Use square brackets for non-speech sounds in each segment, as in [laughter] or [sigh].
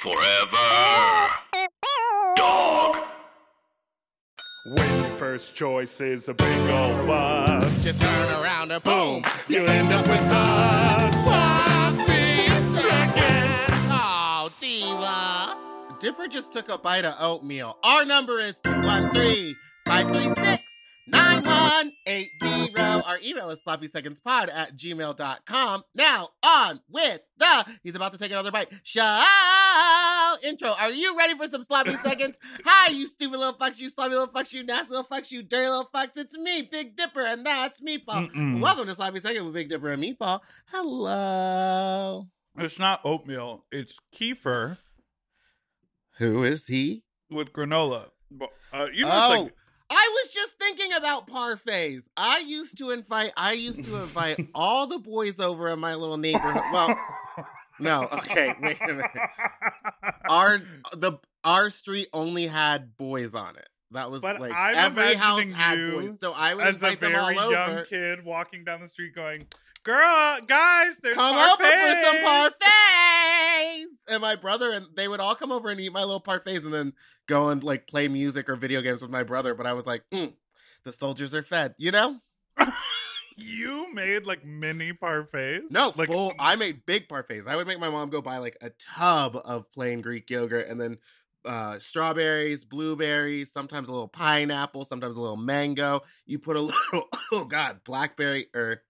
Forever. Dog. When your first choice is a big old bus, You turn around and boom, you end up with a sloppy seconds. Oh, diva. Dipper just took a bite of oatmeal. Our number is 213 536 9180. Our email is sloppysecondspod at gmail.com. Now, on with the He's about to take another bite. Show intro. Are you ready for some sloppy [laughs] seconds? Hi, you stupid little fucks, you sloppy little fucks, you nasty little fucks, you dirty little fucks. It's me, Big Dipper, and that's Meatball. Mm-mm. Welcome to Sloppy Second with Big Dipper and Meatball. Hello. it's not oatmeal, it's kefir Who is he? with granola. Uh, you know, oh, it's like I was just thinking about parfaits. I used to invite. I used to invite [laughs] all the boys over in my little neighborhood. Well, [laughs] no. Okay, wait a minute. Our the our street only had boys on it. That was But like I'm every house had boys. So I would as a invite them all very over. young kid walking down the street going, Girl, guys, there's come over for some parfaits." parfaits. And my brother and they would all come over and eat my little parfaits and then go and like play music or video games with my brother. But I was like, mm, the soldiers are fed, you know? [laughs] You made like mini parfaits? No, like full. I made big parfaits. I would make my mom go buy like a tub of plain Greek yogurt and then uh, strawberries, blueberries, sometimes a little pineapple, sometimes a little mango. You put a [laughs] little, oh god, blackberry or you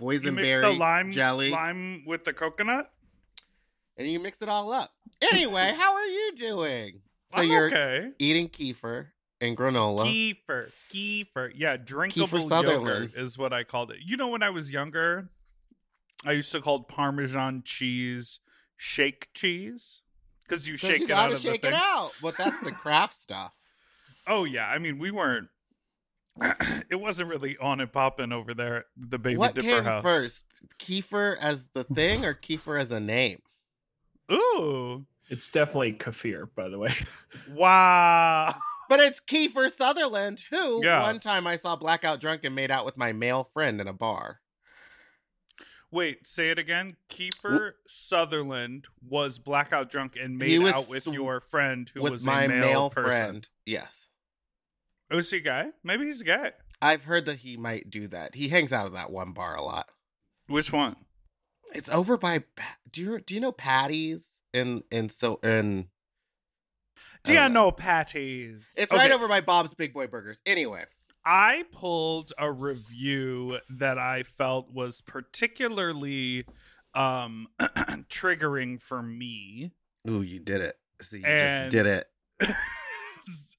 boysenberry mix the lime jelly, lime with the coconut. and you mix it all up. Anyway, [laughs] how are you doing? So I'm you're okay. eating kefir and granola. Kefir, kefir, yeah, drinkable Sutherland. yogurt is what I called it. You know, when I was younger, I used to call it Parmesan cheese shake cheese because you shake you it out of shake the it thing. out. But that's the [laughs] Kraft stuff. Oh yeah, I mean we weren't. [clears throat] it wasn't really on and popping over there at the baby what dipper came house. first, kefir as the thing or kefir as a name? [laughs] Ooh, It's definitely kefir, by the way. [laughs] wow. But it's Kiefer Sutherland, who Yeah. one time I saw blackout drunk and made out with my male friend in a bar. Wait, say it again. Kiefer Sutherland was blackout drunk and made out with sw- your friend who with was my a male, male person. friend. Yes. Oh, is he a guy? Maybe he's a guy. I've heard that he might do that. He hangs out at that one bar a lot. Which one? It's over by do you do you know Patty's in in so in Do you know patties? It's Okay, right over by Bob's Big Boy Burgers. Anyway, I pulled a review that I felt was particularly um [clears throat] triggering for me. ooh, you did it. See, you And- just did it. [laughs]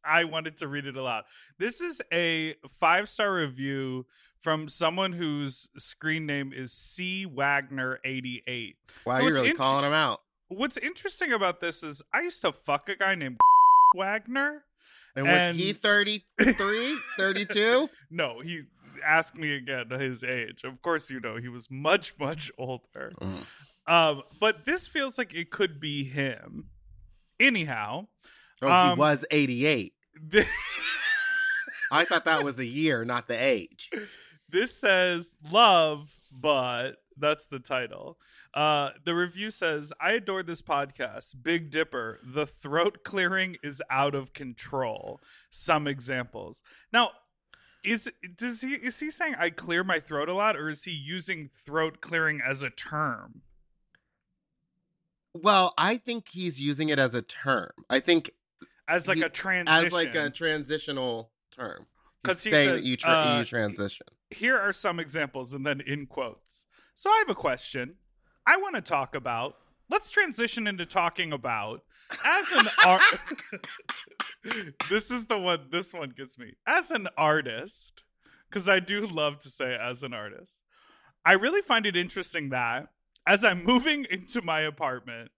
I wanted to read it aloud. This is a five star review from someone whose screen name is C Wagner eighty eight. Wow, you're really int- calling him out. What's interesting about this is I used to fuck a guy named [laughs] Wagner. And was and- he 33, [laughs] 32? No, he asked me again his age. Of course, you know he was much much older. Mm. Um, but this feels like it could be him. Anyhow, Oh, Um, he was 88. th- I thought that [laughs] was a year, not the age. this says love, but that's the title. Uh, the review says, I adore this podcast. Big Dipper. The throat clearing is out of control. Some examples. Now, is does he is he saying I clear my throat a lot, or is he using throat clearing as a term? Well, I think he's using it as a term. I think As like He- a transition. as like a transitional term. 'Cause He's he saying says, you, tra- uh, you transition. here are some examples and then in quotes. So I have a question. I want to talk about. Let's transition into talking about as an art. [laughs] this is the one. This one gets me as an artist because I do love to say as an artist. I really find it interesting that as I'm moving [laughs] into my apartment,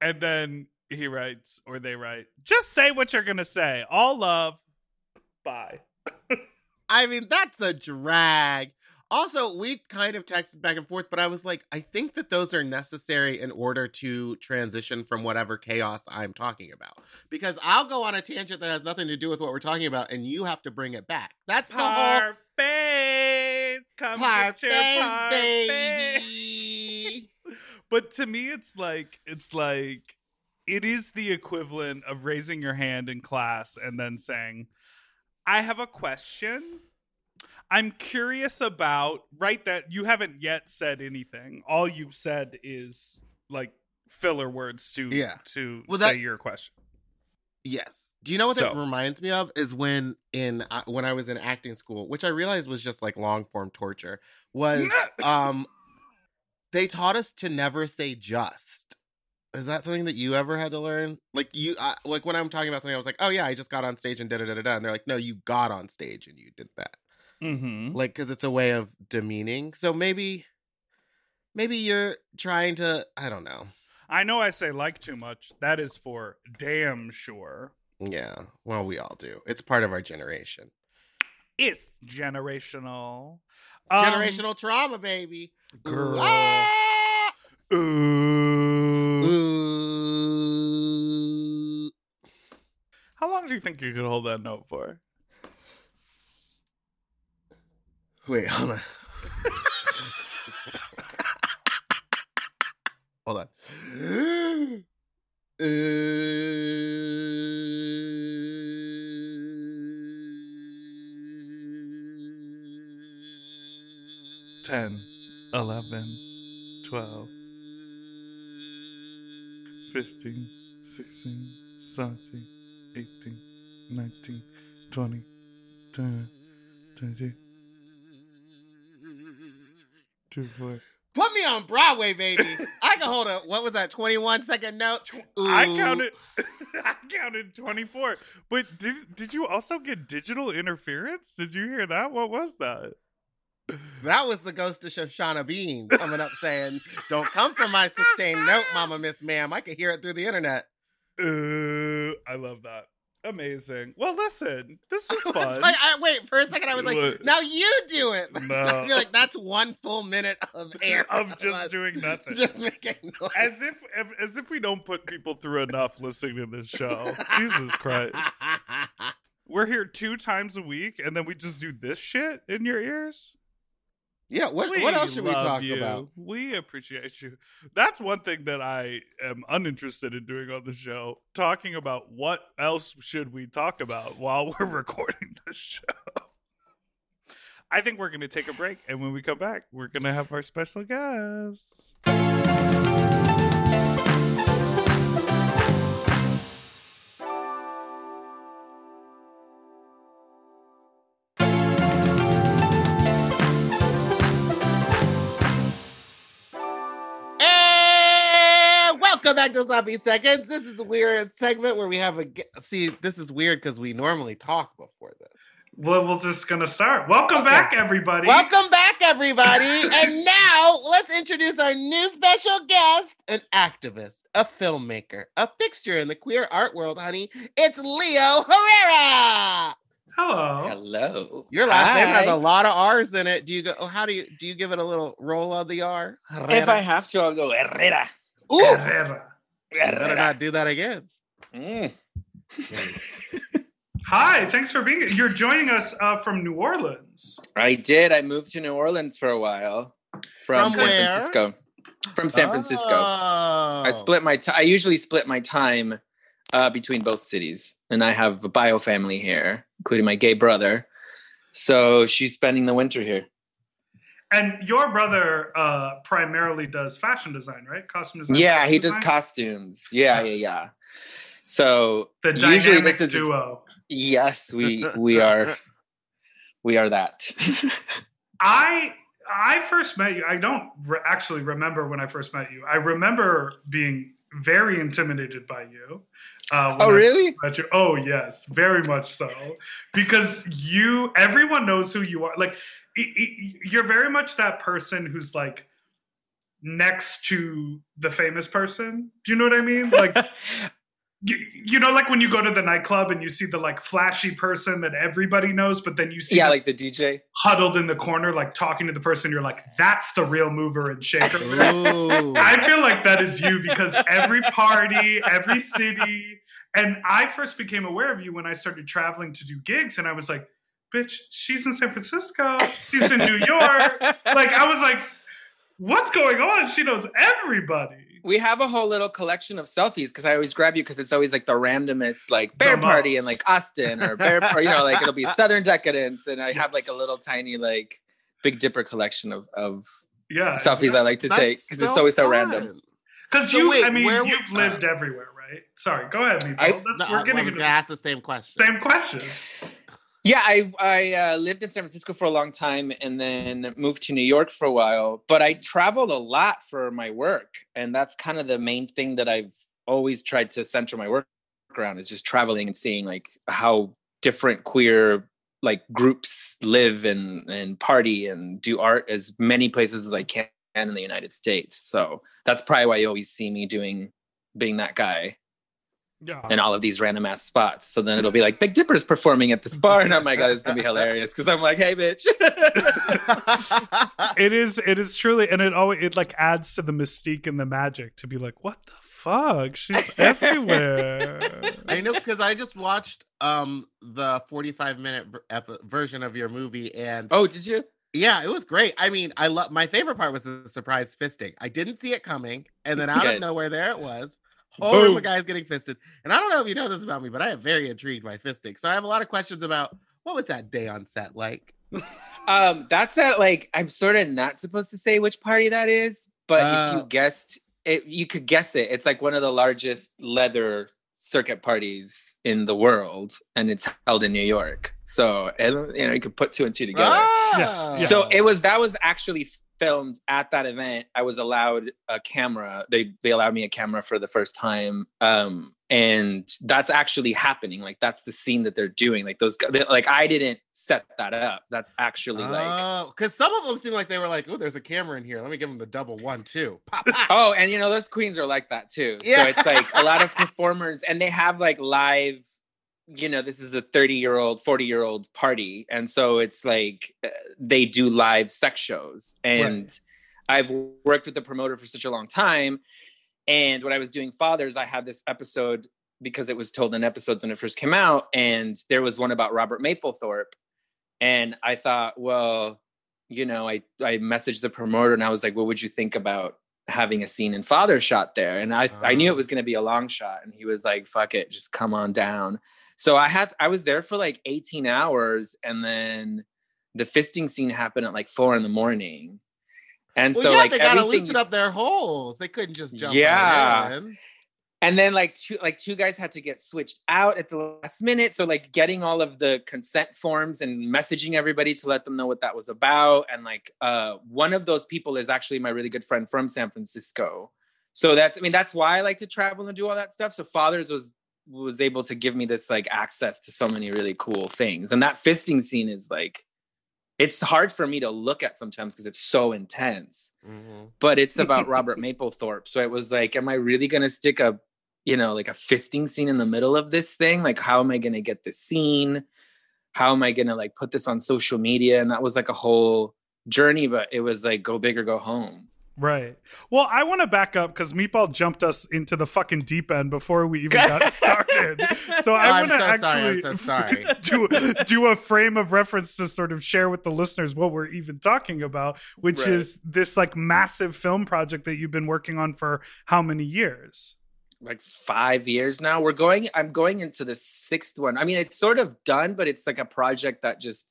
and then he writes or they write, just say what you're gonna say. All love. Bye. [laughs] I mean, that's a drag. Also, we kind of texted back and forth, but I was like, I think that those are necessary in order to transition from whatever chaos I'm talking about. Because I'll go on a tangent that has nothing to do with what we're talking about, and you have to bring it back. That's the whole Parfaits, come get your baby. [laughs] But to me, it's like it's like it is the equivalent of raising your hand in class and then saying, I have a question. I'm curious about, right? That you haven't yet said anything. All you've said is like filler words to Yeah. to Well, say that- your question. Yes. Do you know what that reminds me of? Is when in uh, when I was in acting school, which I realized was just like long form torture, was [laughs] um they taught us to never say just. Is that something that you ever had to learn? Like you, I, like when I'm talking about something, I was like, "Oh yeah, I just got on stage and da da da da," da," and they're like, "No, you got on stage and you did that." mm-hmm. Like, because it's a way of demeaning. So maybe, maybe you're trying to. I don't know. I know I say like too much. That is for damn sure. Yeah. Well, we all do. It's part of our generation. It's generational. Um, Generational trauma, baby. girl. Ah! Ooh. Ooh. How long do you think you could hold that note for? Wait, hold on. [laughs] hold on. Ten, eleven, twelve, fifteen, sixteen, seventeen, eighteen, nineteen, twenty, twenty, twenty-two, twenty-four. Put me on Broadway, baby. [laughs] I can hold a what was that? Twenty one second note. I Ooh. counted. [laughs] I counted twenty four. But did did you also get digital interference? Did you hear that? What was that? That was the ghost of Shoshana Bean coming up saying, "Don't come from my sustained note, Mama Miss Ma'am. I could hear it through the internet." Uh, I love that. Amazing. Well, listen, this [laughs] was I fun. like, I, wait for a second. I was like, What? "Now you do it." [laughs] No. I feel like that's one full minute of [laughs] air of just doing nothing. just making noise. as if as if we don't put people through enough listening to this show. Jesus Christ. We're here two times a week and then we just do this shit in your ears? Yeah. What We what else should we talk you. about? We appreciate you. That's one thing that I am uninterested in doing on the show. Talking about what else should we talk about while [laughs] we're recording the show. I think we're going to take a break, and when we come back, we're going to have our special guest. Back to Sloppy Seconds. This is a weird segment where we have a see. This is weird because we normally talk before this. Well, we're just gonna start. Welcome Okay. back, everybody. Welcome back, everybody. and now let's introduce our new special guest, an activist, a filmmaker, a fixture in the queer art world, honey. It's Leo Herrera. Hello. Hello. Your last name has a lot of R's in it. Do you go? oh, How do you do? You give it a little roll on the R? If I have to, I'll go Herrera. Ooh, Herrera. Better not do that again. Mm. [laughs] Hi. Thanks for being here. You're joining us uh, from New Orleans. I did. I moved to New Orleans for a while from, From San where? Francisco. From San Francisco. Oh. I split my. T- I usually split my time uh, between both cities, and I have a bio family here, including my gay brother. So she's spending the winter here. And your brother uh, primarily does fashion design, right? Costume design. Yeah, he fashion does design? costumes. Yeah, yeah, yeah. So The usually this is duo. yes, we we are we are that. [laughs] I I first met you. I don't re- actually remember when I first met you. I remember being very intimidated by you. Uh, oh, really? You, oh yes, very much so, because you, everyone knows who you are. Like, you're very much that person who's like next to the famous person. Do you know what I mean? Like, [laughs] you, you know, like when you go to the nightclub and you see the like flashy person that everybody knows, but then you see yeah, like the DJ. huddled in the corner, like talking to the person. You're like, that's the real mover and shaker. Ooh. I feel like that is you because every party, every city, and I first became aware of you when I started traveling to do gigs, and I was like, bitch, she's in San Francisco, she's in New York. [laughs] Like, I was like, what's going on? She knows everybody. we have a whole little collection of selfies because I always grab you because it's always like the randomest like bear The party most. in like Austin or bear or you know like it'll be [laughs] Southern Decadence and I have like a little tiny like Big Dipper collection of of Yeah. selfies I like to That's take because it's always so fun. random. Because So you, wait, I mean, where you've w- lived everywhere, right? Sorry, go ahead, Meepo. I- That's, No, we're I, I was gonna ask the same question. same question. Yeah, I I uh, lived in San Francisco for a long time and then moved to New York for a while. But I traveled a lot for my work, and that's kind of the main thing that I've always tried to center my work around is just traveling and seeing like how different queer like groups live and and party and do art as many places as I can in the United States. So that's probably why you always see me doing being that guy Yeah. in all of these random ass spots. So then it'll be like Big Dipper's performing at this bar, and I'm like, oh, it's gonna be hilarious because I'm like, hey, bitch. [laughs] it is it is truly and it always it like adds to the mystique and the magic to be like what the fuck she's [laughs] everywhere I know because I just watched um the 45 minute ver- epi- version of your movie and oh, did you? yeah, it was great. I mean, I love my favorite part was the surprise fisting. I didn't see it coming, and then out Good. of nowhere, there it was. Whole room Boom. of guys getting fisted. And I don't know if you know this about me, but I am very intrigued by fisting. So I have a lot of questions about what was that day on set like? [laughs] Um, that's that. Like, I'm sort of not supposed to say which party that is, but if Oh. you guessed it, you could guess it. It's like one of the largest leather circuit parties in the world, and it's held in New York. So, and, you know, you could put two and two together. Ah! So it was that was actually filmed at that event. I was allowed a camera. They they allowed me a camera for the first time. Um and that's actually happening. Like that's the scene that they're doing. Like those they- like I didn't set that up. That's actually like Oh, because some of them seem like they were like, "Oh, there's a camera in here. Let me give them the double one too." Pop, pop. Oh, and you know those queens are like that too. Yeah. So it's like a lot of performers and they have like live you know, this is a 30 year old, 40 year old party. And so it's like uh, they do live sex shows. And I've worked with the promoter for such a long time. And when I was doing Fathers, I had this episode because it was told in episodes when it first came out. And there was one about Robert Mapplethorpe. And I thought, well, you know, I, I messaged the promoter and I was like, what would you think about having a scene in Father shot there? And I, I knew Ah. it was going to be a long shot. And he was like, fuck it, just come on down. So I had, I was there for like 18 hours. And then the fisting scene happened at like four in the morning. And Well, so yeah, like they gotta loosen up their holes. They couldn't just jump. Yeah. in. And then like two like two guys had to get switched out at the last minute. So like getting all of the consent forms and messaging everybody to let them know what that was about. And like uh one of those people is actually my really good friend from san francisco. So that's i mean that's why i like to travel and do all that stuff. So fathers was was able to give me this like access to so many really cool things. And that fisting scene is like it's hard for me to look at sometimes because it's so intense. Mhm. but it's about Robert [laughs] Mapplethorpe. So it was like, am I really gonna stick a, you know, like a fisting scene in the middle of this thing? Like, how am I gonna get this scene? How am I gonna like put this on social media? And that was like a whole journey, but it was like go big or go home. Right. Well, I want to back up because Meatball jumped us into the fucking deep end before we even got [laughs] started. So oh, I I'm want to so sorry, I'm actually so sorry. [laughs] do do a frame of reference to sort of share with the listeners what we're even talking about, which Right. is this like massive film project that you've been working on for how many years? Like five years now. We're going, I'm going into the sixth one. I mean, it's sort of done, but it's like a project that just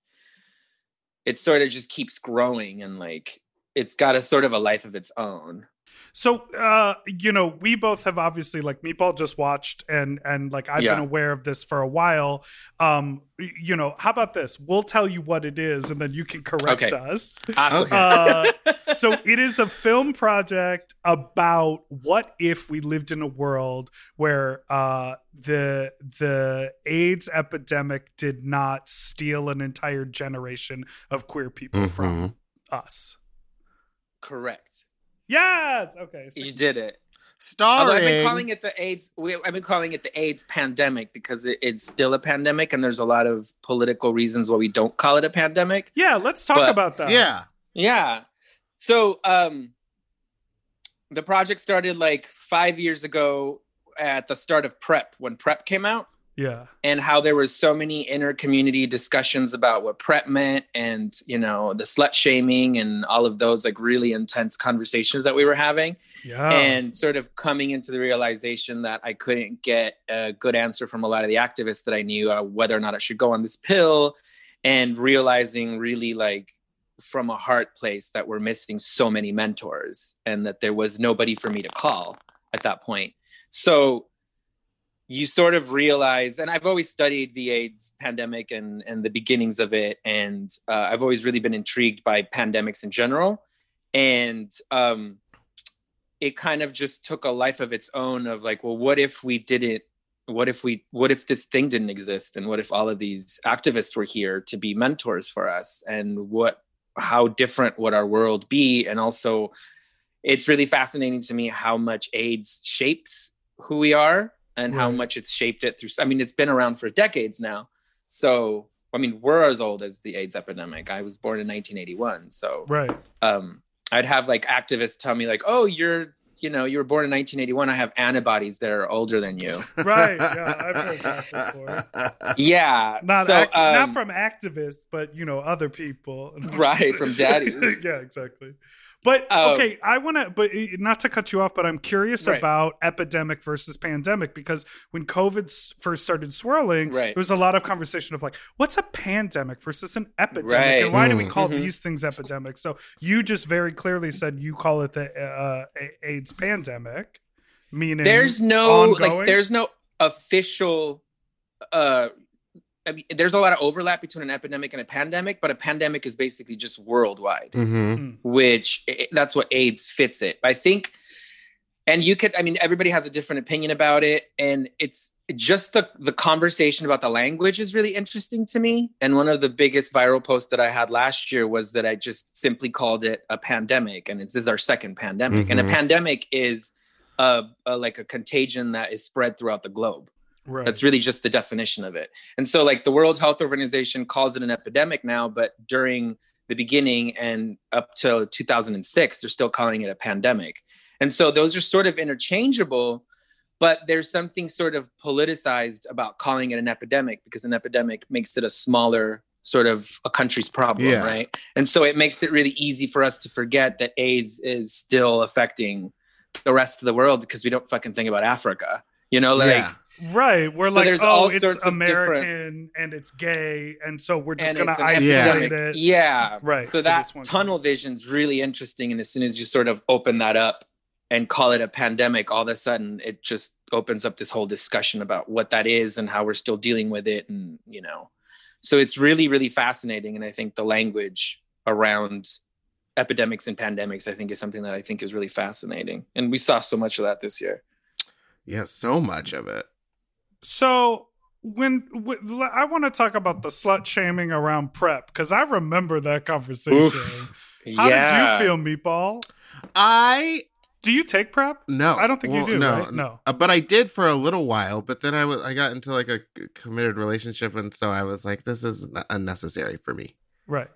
it sort of just keeps growing and like it's got a sort of a life of its own. So, uh, you know, we both have obviously like Meatball just watched and and like I've Yeah. been aware of this for a while. Um, you know, how about this? We'll tell you what it is, and then you can correct Okay. us. Awesome. Uh, so it is a film project about what if we lived in a world where uh, the the AIDS epidemic did not steal an entire generation of queer people from us. Correct. Yes. Okay. so- You did it. Starring. Although I've been calling it the AIDS, we, I've been calling it the AIDS pandemic because it, it's still a pandemic, and there's a lot of political reasons why we don't call it a pandemic. yeah. Let's talk But- about that. yeah. Yeah. So um, the project started like five years ago at the start of PrEP when PrEP came out. Yeah. and how there was so many inner community discussions about what PrEP meant and you know the slut shaming and all of those like really intense conversations that we were having Yeah. and sort of coming into the realization that I couldn't get a good answer from a lot of the activists that I knew uh, whether or not I should go on this pill and realizing really like from a heart place that we're missing so many mentors and that there was nobody for me to call at that point. So you sort of realize, and I've always studied the AIDS pandemic and and the beginnings of it, and uh, I've always really been intrigued by pandemics in general, and um, it kind of just took a life of its own. Of like, well, what if we didn't? What if we? What if this thing didn't exist? And what if all of these activists were here to be mentors for us? And what? How different would our world be? And also, it's really fascinating to me how much AIDS shapes who we are and how much it's shaped it through. I mean, it's been around for decades now. So, I mean, we're as old as the AIDS epidemic. I was born in 1981. So, right. um, I'd have like activists tell me, like, oh, you're, you know, you were born in 1981. I have antibodies that are older than you. [laughs] Right. Yeah. I've heard that before. yeah. Not so, act- not um, from activists, but you know, other people. [laughs] Right, from daddies. [laughs] yeah, exactly. But Um, okay, I want to, but uh, not to cut you off, but I'm curious Right. about epidemic versus pandemic because when COVID first started swirling, Right. there was a lot of conversation of like, what's a pandemic versus an epidemic, Right. and why do we Mm. call Mhm. these things epidemics? So you just very clearly said you call it the uh, AIDS pandemic, meaning there's no ongoing? like there's no official uh I mean, there's a lot of overlap between an epidemic and a pandemic, but a pandemic is basically just worldwide, hmm which i- that's what AIDS fits it. I think, and you could, I mean, everybody has a different opinion about it, and it's just the the conversation about the language is really interesting to me. And one of the biggest viral posts that I had last year was that I just simply called it a pandemic, and it's, this is our second pandemic, and a Mhm. pandemic is a, a like a contagion that is spread throughout the globe. Right. That's really just the definition of it. And so, like, the World Health Organization calls it an epidemic now, but during the beginning and up till 2006, they're still calling it a pandemic. And so, those are sort of interchangeable, but there's something sort of politicized about calling it an epidemic because an epidemic makes it a smaller sort of a country's problem, Yeah. right? And so, it makes it really easy for us to forget that AIDS is still affecting the rest of the world because we don't fucking think about Africa. You know, like Yeah. Right. We're So like, there's oh, all it's sorts of American and it's gay, and so we're just and gonna isolate epidemic. it. Yeah. Right, So to that this one. tunnel vision's really interesting. And as soon as you sort of open that up and call it a pandemic, all of a sudden it just opens up this whole discussion about what that is and how we're still dealing with it. And, you know, so it's really, really fascinating. And I think the language around epidemics and pandemics, I think is something that I think is really fascinating. And we saw so much of that this year. Yeah, so much of it. So when, I want to talk about the slut shaming around PrEP because I remember that conversation. Oof. How Yeah. did you feel, Meatball? I Do you take PrEP? no, I don't think you do, No, right? No. Uh, but I did for a little while. But then I was I got into like a committed relationship, and so I was like, this is unnecessary for me. Right.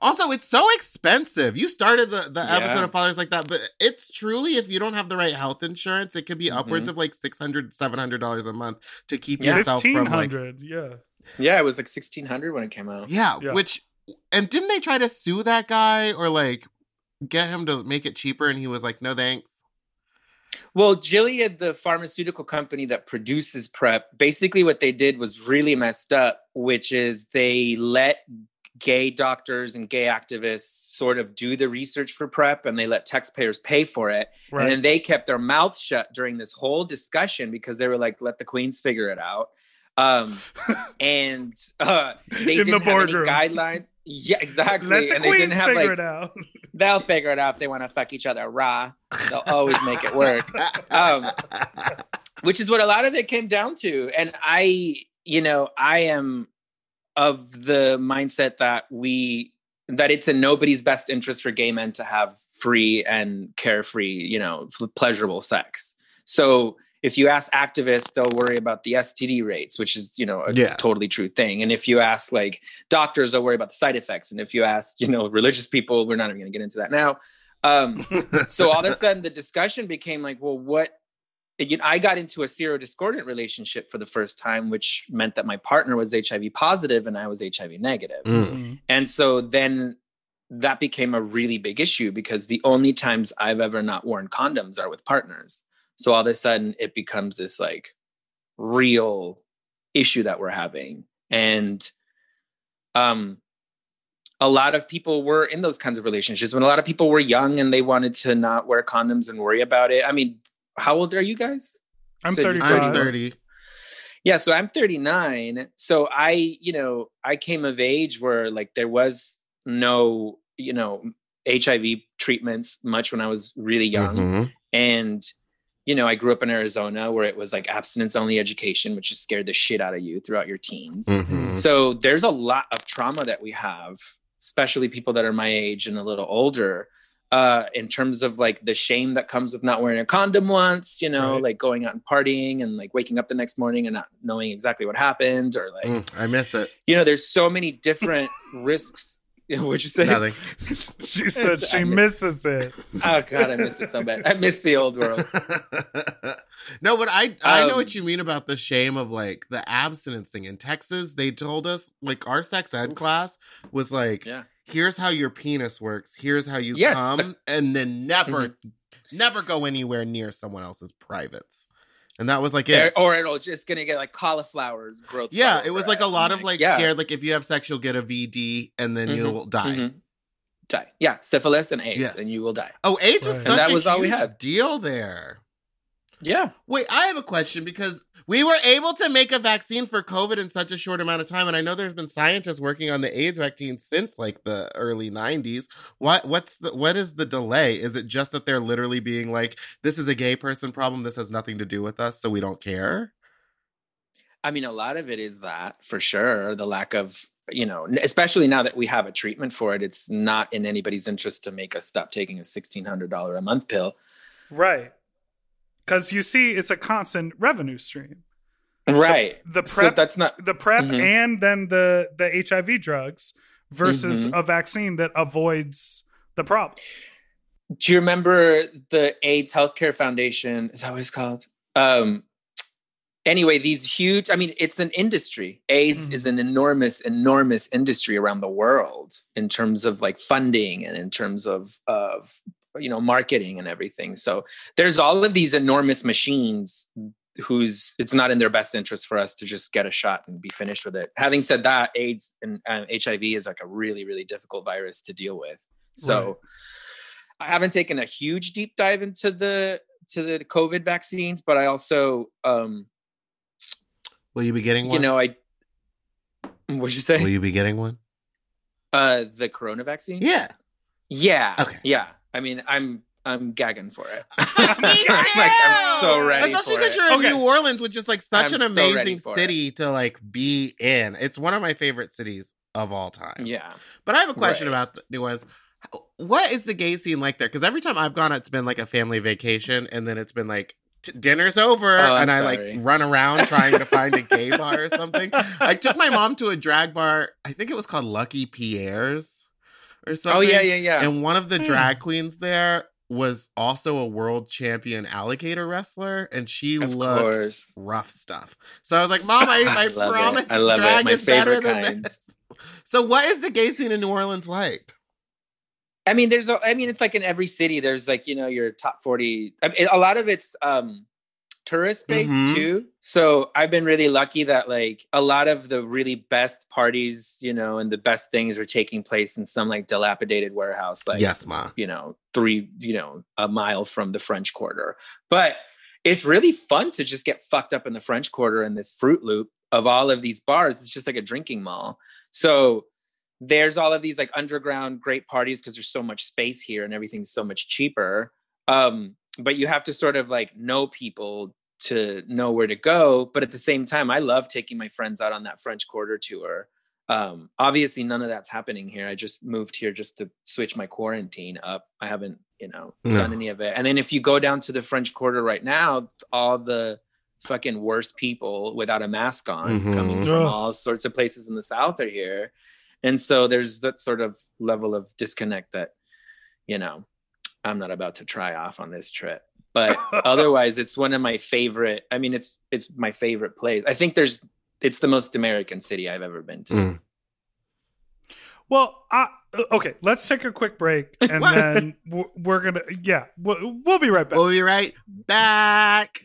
Also, it's so expensive. You started the, the Yeah. episode of Fathers like that, but it's truly if you don't have the right health insurance, it could be upwards Mhm. of like $600, 700 dollars a month to keep Yeah. yourself Fifteen from like hundred. yeah. Yeah. It was like 1600 when it came out. yeah, Yeah. which and didn't they try to sue that guy or like get him to make it cheaper and he was like no thanks. Well, Gilead, the pharmaceutical company that produces PrEP, basically what they did was really messed up, which is they let gay doctors and gay activists sort of do the research for PrEP and they let taxpayers pay for it. Right. And then they kept their mouths shut during this whole discussion because they were like, let the queens figure it out. Um, [laughs] and uh, they In the didn't have any guidelines. Yeah, exactly. Let the and they queens didn't have figure like it out. [laughs] they'll figure it out if they want to fuck each other raw. They'll always make it work. Um, [laughs] which is what a lot of it came down to. And I, you know, I am of the mindset that we that it's in nobody's best interest for gay men to have free and carefree, you know, pleasurable sex. So if you ask activists, they'll worry about the STD rates, which is, you know, a Yeah. totally true thing. And if you ask like doctors, they'll worry about the side effects. And if you ask, you know, religious people, we're not even going to get into that now. Um, [laughs] so all of a sudden the discussion became like well what you know, I got into a serodiscordant relationship for the first time, which meant that my partner was HIV positive and I was HIV negative. Mm. Mhm. And so then that became a really big issue because the only times I've ever not worn condoms are with partners. So all of a sudden it becomes this like real issue that we're having. And um a lot of people were in those kinds of relationships when a lot of people were young and they wanted to not wear condoms and worry about it. I mean, how old are you guys? I'm So 35. I'm 30. Yeah, so I'm 39. So I, you know, I came of age where like there was no, you know, HIV treatments much when I was really young. Mhm. And, you know, I grew up in Arizona where it was like abstinence only education, which just scared the shit out of you throughout your teens. Mhm. So there's a lot of trauma that we have, especially people that are my age and a little older, uh, in terms of like the shame that comes with not wearing a condom once, you know, Right. like going out and partying and like waking up the next morning and not knowing exactly what happened, or like, Mm, I miss it. you know, there's so many different [laughs] risks. [laughs] What'd you say? Nothing. [laughs] she said I she miss- misses it. Oh god, I miss it so bad. I miss the old world. [laughs] no, but I I know Um, what you mean about the shame of like the abstinence thing. In Texas, they told us like our sex ed class was like, Yeah. here's how your penis works, here's how you Yes, come, the- Mm-hmm. and then never, never go anywhere near someone else's privates. And that was like it. Or, or it'll just gonna get like cauliflowers growth. yeah, it was like a lot of like yeah. scared, like if you have sex, you'll get a VD and then Mhm, you'll die. Mhm. Die. Yeah, syphilis and AIDS, Yes. and you will die. Oh, AIDS was Right. such And that a was all we huge had. deal there. Yeah. Wait, I have a question because we were able to make a vaccine for COVID in such a short amount of time, and I know there's been scientists working on the AIDS vaccine since like the early '90s. What what's the what is the delay? Is it just that they're literally being like, "This is a gay person problem. This has nothing to do with us, so we don't care." I mean, a lot of it is that for sure. The lack of, you know, especially now that we have a treatment for it, it's not in anybody's interest to make us stop taking a sixteen hundred dollar a month pill. Right. Because you see, it's a constant revenue stream. Right. The so PrEP, that's not. the PrEP, Mhm. and then the the HIV drugs versus Mhm. a vaccine that avoids the problem. Do you remember the AIDS Healthcare Foundation? Is that what it's called? Um. Anyway, these huge. I mean, it's an industry. AIDS Mhm. is an enormous, enormous industry around the world in terms of like funding and in terms of of you know marketing and everything. So there's all of these enormous machines whose it's not in their best interest for us to just get a shot and be finished with it. Having said that, AIDS and uh, HIV is like a really, really difficult virus to deal with. So Right. I haven't taken a huge deep dive into the to the COVID vaccines, but I also, um, Will you be getting one? you know, I what'd you say? Will you be getting one? Uh, the Corona vaccine. Yeah. Yeah. Okay. Yeah. I mean, I'm I'm gagging for it. [laughs] [laughs] I'm like I'm so ready Especially for because it. you're in Okay. New Orleans, which is like such I'm an so ready amazing it. city to like be in. It's one of my favorite cities of all time. Yeah. But I have a question Right. about New Orleans. What is the gay scene like there? Because every time I've gone, it's been like a family vacation, and then it's been like t- dinner's over, Oh, I'm and I like run around [laughs] trying to find a gay bar or something. I took my mom to a drag bar. I think it was called Lucky Pierre's or something. Oh yeah, yeah, yeah. And one of the Hmm. drag queens there was also a world champion alligator wrestler, and she of looked course. rough stuff. So I was like, Mom, [laughs] I, I, I promise I love it. drag My is better favorite than kind. this. So what is the gay scene in New Orleans like? I mean, there's, a, I mean, it's like in every city. There's like you know your top forty. I mean, a lot of it's um tourist based Mhm. too. So I've been really lucky that like a lot of the really best parties, you know, and the best things are taking place in some like dilapidated warehouse, like yes, Ma. you know, three, you know, a mile from the French Quarter. But it's really fun to just get fucked up in the French Quarter in this fruit loop of all of these bars. It's just like a drinking mall. So there's all of these like underground great parties because there's so much space here and everything's so much cheaper. Um, but you have to sort of like know people to know where to go. But at the same time, I love taking my friends out on that French Quarter tour. Um, obviously, none of that's happening here. I just moved here just to switch my quarantine up. I haven't, you know, No. done any of it. And then if you go down to the French Quarter right now, all the fucking worst people without a mask on Mhm. coming from Ugh. all sorts of places in the South are here. And so there's that sort of level of disconnect that, you know, I'm not about to try off on this trip. But [laughs] otherwise, it's one of my favorite. I mean, it's it's my favorite place. I think there's it's the most American city I've ever been to. Mm. Well, I, uh, okay, let's take a quick break [laughs] and then we're, we're gonna yeah, we'll, we'll be right back. We'll be right back.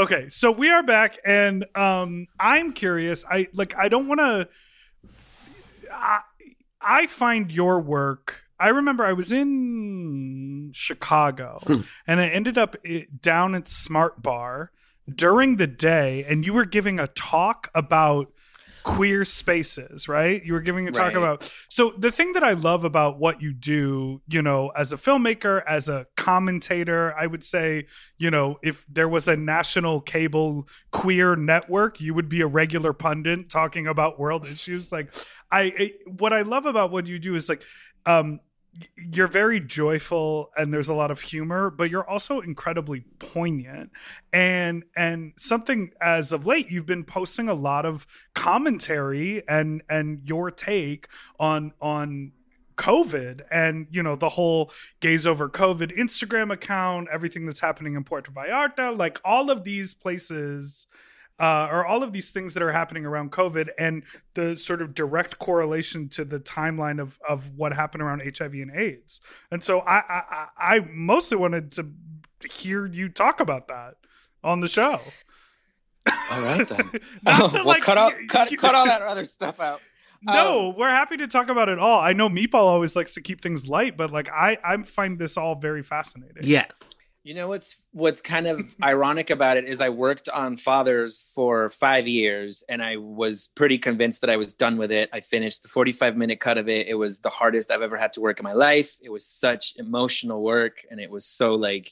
okay, so we are back, and um, I'm curious. I like. I don't want to. I, I find your work. I remember I was in Chicago, and I ended up down at Smart Bar during the day, and you were giving a talk about queer spaces, right? You were giving a talk Right. about. So the thing that I love about what you do, you know, as a filmmaker, as a commentator, I would say, you know, if there was a national cable queer network, you would be a regular pundit talking about world issues. Like I, I what I love about what you do is like um you're very joyful and there's a lot of humor but you're also incredibly poignant. And and something as of late you've been posting a lot of commentary and and your take on on COVID and you know the whole Gays Over COVID Instagram account, everything that's happening in Puerto Vallarta, like all of these places uh, or all of these things that are happening around COVID and the sort of direct correlation to the timeline of of what happened around HIV and AIDS. And so I I, I I mostly wanted to hear you talk about that on the show. All right then. [laughs] [laughs] Not Oh, to, well, like, cut out cut y- cut all that other stuff out. [laughs] No, we're happy to talk about it all. I know Meatball always likes to keep things light, but like I I find this all very fascinating. Yes. You know what's what's kind of [laughs] ironic about it is I worked on Fathers for five years and I was pretty convinced that I was done with it. I finished the 45 minute cut of it. It was the hardest I've ever had to work in my life. It was such emotional work and it was so like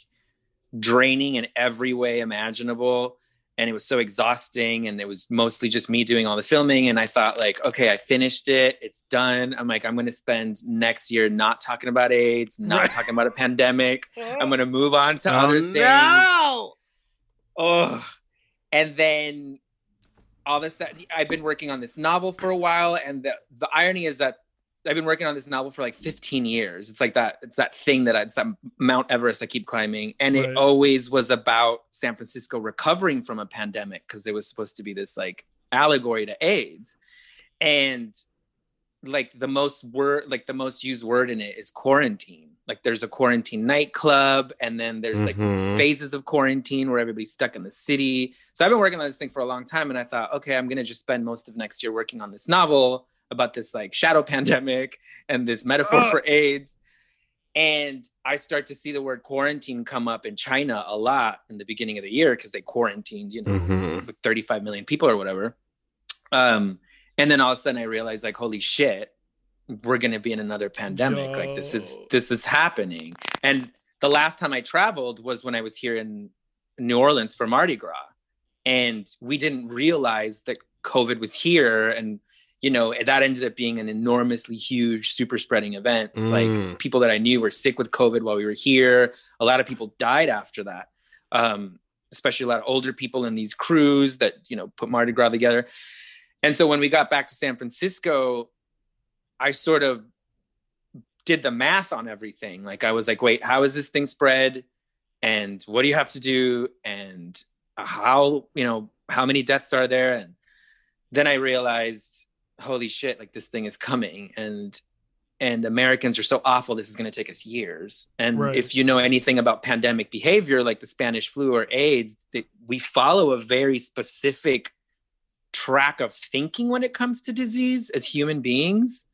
draining in every way imaginable. And it was so exhausting and it was mostly just me doing all the filming and i thought like okay i finished it it's done i'm like i'm going to spend next year not talking about aids not Right. talking about a pandemic i'm going [laughs] to move on to Oh, other things no! oh and then all this that i've been working on this novel for a while and the, the irony is that i've been working on this novel for like 15 years. It's like that it's that thing that I, it's that mount everest i keep climbing and Right. it always was about san francisco recovering from a pandemic because it was supposed to be this like allegory to aids. And like the most word like the most used word in it is quarantine. Like there's a quarantine nightclub and then there's like these Mhm. phases of quarantine where everybody's stuck in the city. So i've been working on this thing for a long time and i thought okay i'm gonna just spend most of next year working on this novel about this like shadow [laughs] pandemic and this metaphor Uh. for aids and i start to see the word quarantine come up in china a lot in the beginning of the year because they quarantined you know Mhm. 35 million people or whatever. Um, and then all of a sudden I realized like, holy shit, we're gonna be in another pandemic. Like this is this is happening. And the last time I traveled was when I was here in New Orleans for Mardi Gras. And we didn't realize that COVID was here and you know that ended up being an enormously huge super spreading event It's like Mm. people that i knew were sick with covid while we were here a lot of people died after that um, especially a lot of older people in these crews that you know put Mardi Gras together. And so when we got back to San Francisco, I sort of did the math on everything. Like I was like, wait, how is this thing spread? And what do you have to do? And how, you know, how many deaths are there? And then I realized, holy shit, like this thing is coming. And and Americans are so awful. This is going to take us years. And Right. if you know anything about pandemic behavior, like the Spanish flu or AIDS, they, we follow a very specific track of thinking when it comes to disease as human beings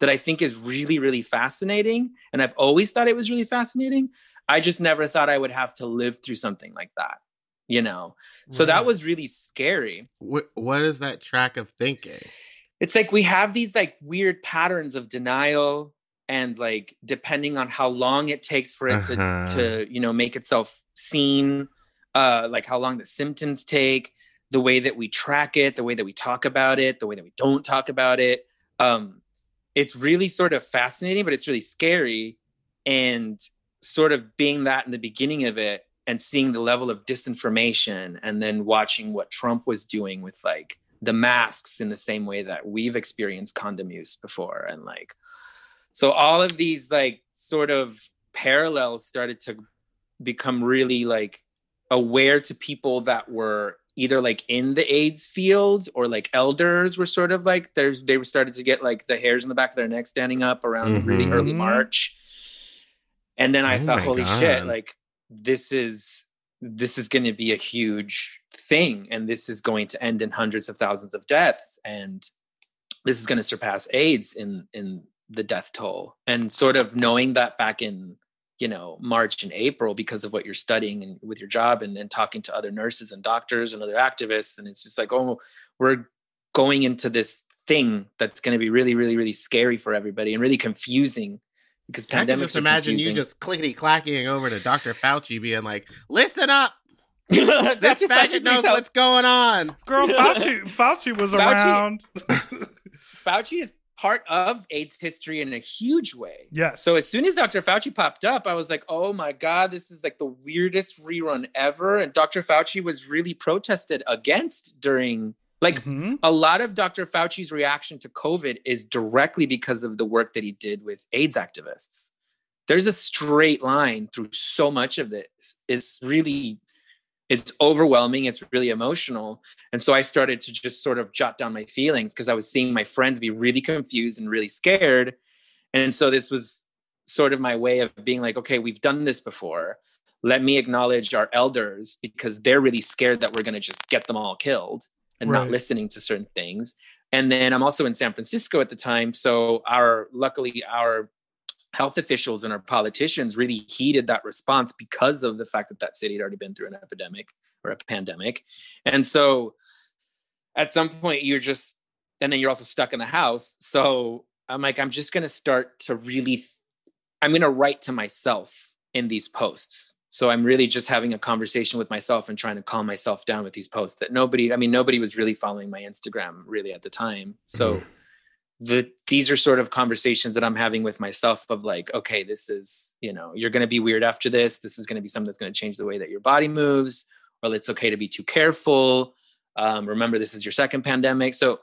that I think is really, really fascinating. And I've always thought it was really fascinating. I just never thought I would have to live through something like that, you know? So that was really scary Wh- what is that track of thinking? It's like we have these like weird patterns of denial and like depending on how long it takes for it Uh-huh. to to you know make itself seen uh like how long the symptoms take the way that we track it the way that we talk about it the way that we don't talk about it um it's really sort of fascinating but it's really scary and sort of being that in the beginning of it and seeing the level of disinformation and then watching what Trump was doing with like the masks in the same way that we've experienced condom use before and like so all of these like sort of parallels started to become really like aware to people that were either like in the AIDS field or like elders were sort of like there's they were started to get like the hairs in the back of their neck standing up around really mm-hmm. early. March. And then I Oh thought, holy shit, like this is this is going to be a huge thing and this is going to end in hundreds of thousands of deaths and this is going to surpass AIDS in in the death toll. And sort of knowing that back in you know March and April because of what you're studying and with your job and, and talking to other nurses and doctors and other activists and it's just like oh we're going into this thing that's going to be really really really scary for everybody and really confusing because I can just are imagine you just clickety clacking over to Dr. Fauci being like, listen up, [laughs] this what faggot Fauci knows brings what's going on. Girl, [laughs] Fauci, Fauci was Fauci- around. [laughs] Fauci is part of AIDS history in a huge way. Yes. So as soon as Dr. Fauci popped up, I was like, "Oh my god, this is like the weirdest rerun ever." And Dr. Fauci was really protested against during like Mhm. a lot of Dr. Fauci's reaction to COVID is directly because of the work that he did with AIDS activists. There's a straight line through so much of this. It's really it's overwhelming, it's really emotional. And so I started to just sort of jot down my feelings because I was seeing my friends be really confused and really scared. And so this was sort of my way of being like, okay, we've done this before. Let me acknowledge our elders because they're really scared that we're going to just get them all killed and not listening to certain things. And then I'm also in San Francisco at the time, so our luckily our health officials and our politicians really heeded that response because of the fact that that city had already been through an epidemic or a pandemic. And so at some point you're just and then you're also stuck in the house. So I'm like I'm just going to start to really I'm going to write to myself in these posts so i'm really just having a conversation with myself and trying to calm myself down with these posts that nobody i mean nobody was really following my instagram really at the time. So Mhm. the these are sort of conversations that i'm having with myself of like okay this is you know you're going to be weird after this. This is going to be something that's going to change the way that your body moves. Well it's okay to be too careful. Um, remember this is your second pandemic. So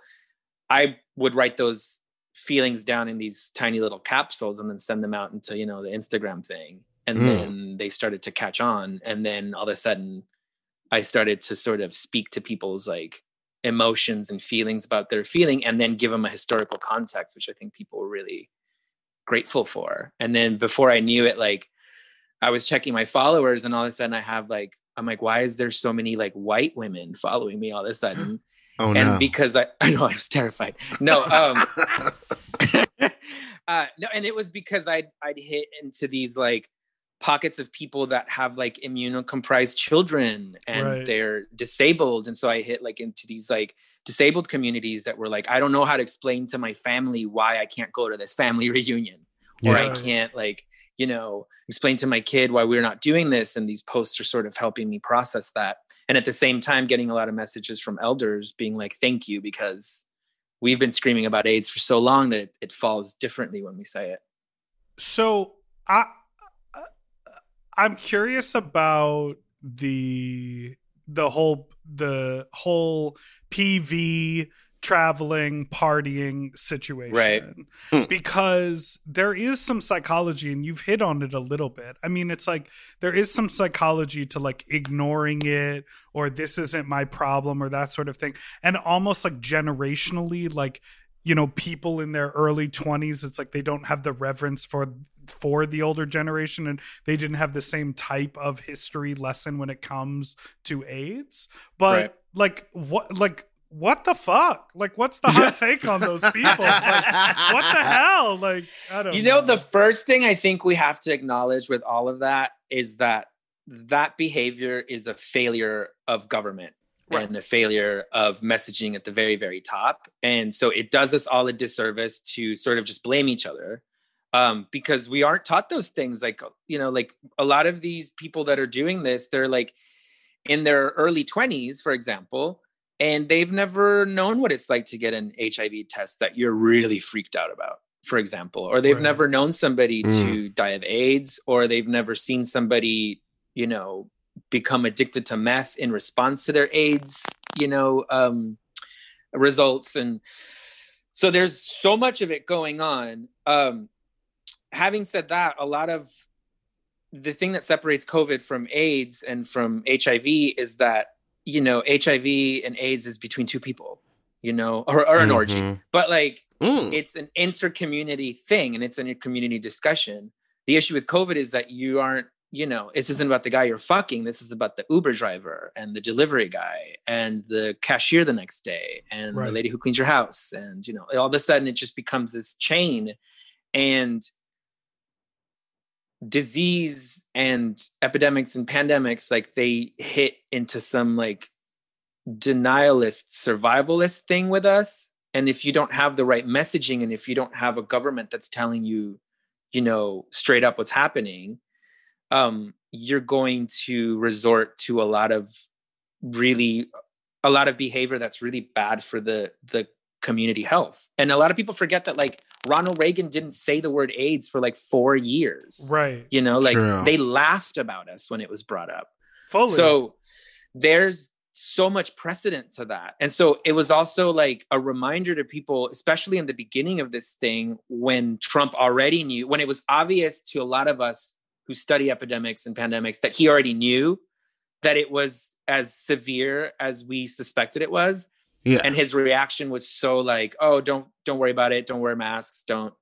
i would write those feelings down in these tiny little capsules and then send them out into you know the instagram thing and Mm. then they started to catch on and then all of a sudden i started to sort of speak to people's like emotions and feelings about their feeling and then give them a historical context which i think people were really grateful for and then before i knew it like i was checking my followers and all of a sudden i have like i'm like why is there so many like white women following me all of a sudden [gasps] Oh and no. because I, [laughs] I know I was terrified. No, [laughs] um, [laughs] uh, no, and it was because I'd I'd hit into these like pockets of people that have like immunocompromised children and Right. they're disabled, and so I hit like into these like disabled communities that were like, I don't know how to explain to my family why I can't go to this family [laughs] reunion, or I can't like you know explain to my kid why we're not doing this. And these posts are sort of helping me process that. And at the same time getting a lot of messages from elders being like thank you because we've been screaming about aids for so long that it, it falls differently when we say it. So I I'm curious about the the whole the whole PV traveling partying situation Right. Hmm. because there is some psychology and you've hit on it a little bit i mean it's like there is some psychology to like ignoring it or this isn't my problem or that sort of thing and almost like generationally like you know people in their early 20s it's like they don't have the reverence for for the older generation and they didn't have the same type of history lesson when it comes to AIDS. But Right. like what like what the fuck? Like what's the hot take on those [laughs] people? Like, what the hell? Like I don't you know. the first thing i think we have to acknowledge with all of that is that that behavior is a failure of government Right. and a failure of messaging at the very very top. And so it does us all a disservice to sort of just blame each other um, because we aren't taught those things like you know like a lot of these people that are doing this they're like in their early 20s for example and they've never known what it's like to get an hiv test that you're really freaked out about for example or they've Right. never known somebody Mm. to die of aids or they've never seen somebody you know become addicted to meth in response to their aids you know um results and so there's so much of it going on um having said that a lot of the thing that separates covid from aids and from hiv is that you know hiv and aids is between two people you know or, or an orgy Mhm. but like Mm. it's an inter-community thing and it's a community discussion the issue with covid is that you aren't you know this isn't about the guy you're fucking this is about the uber driver and the delivery guy and the cashier the next day and the Right. lady who cleans your house and you know all of a sudden it just becomes this chain and disease and epidemics and pandemics like they hit into some like denialist survivalist thing with us. And if you don't have the right messaging and if you don't have a government that's telling you you know straight up what's happening um you're going to resort to a lot of really a lot of behavior that's really bad for the the community health. And a lot of people forget that like ronald reagan didn't say the word aids for like 4 years right you know like True. they laughed about us when it was brought up fully so there's so much precedent to that. And so it was also like a reminder to people, especially in the beginning of this thing, when Trump already knew, when it was obvious to a lot of us who study epidemics and pandemics that he already knew that it was as severe as we suspected it was. Yeah. And his reaction was so like, oh, don't don't worry about it. Don't wear masks. Don't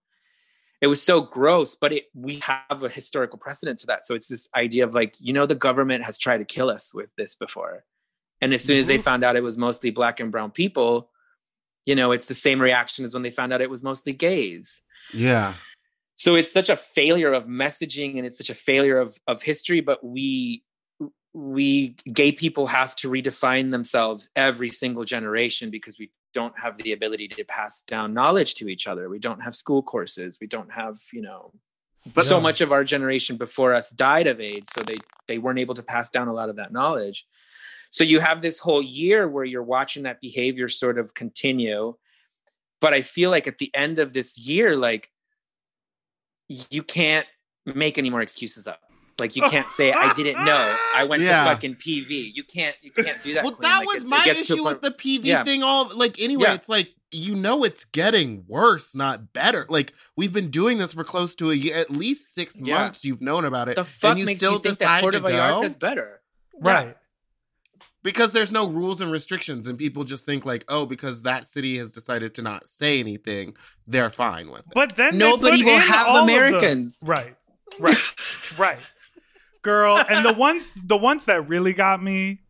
it was so gross, but it we have a historical precedent to that. So it's this idea of like, you know, the government has tried to kill us with this before. And as soon as they found out it was mostly black and brown people, you know, it's the same reaction as when they found out it was mostly gays. yeah. So it's such a failure of messaging and it's such a failure of of history, but we we gay people have to redefine themselves every single generation because we don't have the ability to pass down knowledge to each other. We don't have school courses. We don't have, you know, But- so much of our generation before us died of AIDS, so they they weren't able to pass down a lot of that knowledge. So you have this whole year where you're watching that behavior sort of continue. But I feel like at the end of this year, like you can't make any more excuses up. Like you can't say I didn't know. I went Yeah. to fucking PV. You can't you can't do that. well, Queen. that Like, was my gets to a issue point- with the PV Yeah. thing. All like anyway, Yeah. it's like you know it's getting worse, not better. Like we've been doing this for close to a year, at least six Yeah. months. You've known about it. the fuck and you makes still you think that decide Puerto to go? Vallarta is better? Right. because there's no rules and restrictions, and people just think like, oh, because that city has decided to not say anything, they're fine with it. But then they Nobody put will in have all Americans. right. Right. [laughs] right. Girl, [laughs] and the ones the ones that really got me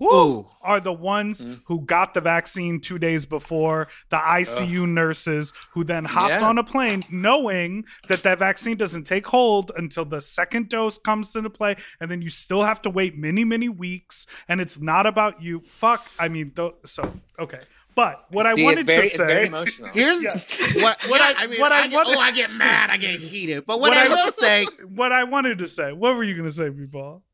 woo, are the ones Mm. who got the vaccine two days before, the ICU nurses who then hopped Yeah. on a plane knowing that that vaccine doesn't take hold until the second dose comes into play, and then you still have to wait many, many weeks, and it's not about you. Fuck. I mean, th- so, okay. But what I wanted it's very, to it's say. very emotional. Here's Yeah. [laughs] what what Yeah, I, I mean. what I I get, wanted- oh, I get mad. I get heated. But what, What I, I- will say, [laughs] what I wanted to say. What were you going to say, people?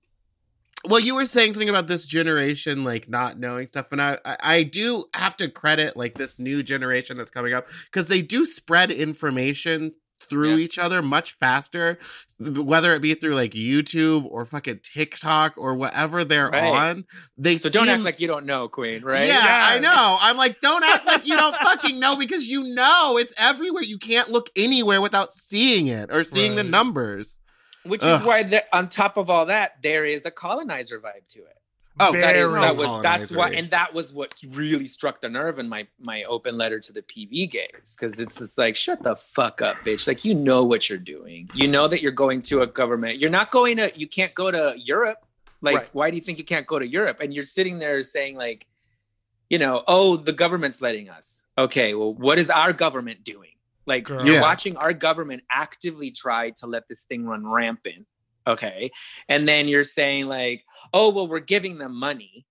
well, you were saying something about this generation like not knowing stuff, and I I, I do have to credit like this new generation that's coming up because they do spread information through Yeah. each other much faster, whether it be through like YouTube or fucking TikTok or whatever they're Right. on. They So don't act like you don't know, Queen, right? Yeah, Yeah. I know. I'm like, don't act like you don't [laughs] fucking know because you know it's everywhere. You can't look anywhere without seeing it or seeing the numbers. Which Ugh. is why, on top of all that, there is a colonizer vibe to it. Oh, That is Very that was that's colonizer. why, and that was what really struck the nerve in my my open letter to the PV gays because it's just like, shut the fuck up, bitch. Like you know what you're doing. You know that you're going to a government. You're not going to. You can't go to Europe. Like, Right. why do you think you can't go to Europe? And you're sitting there saying like, you know, oh, the government's letting us. Okay, well, what is our government doing? Like Girl. you're Yeah. watching our government actively try to let this thing run rampant. Okay. And then you're saying, like, oh, well, we're giving them money,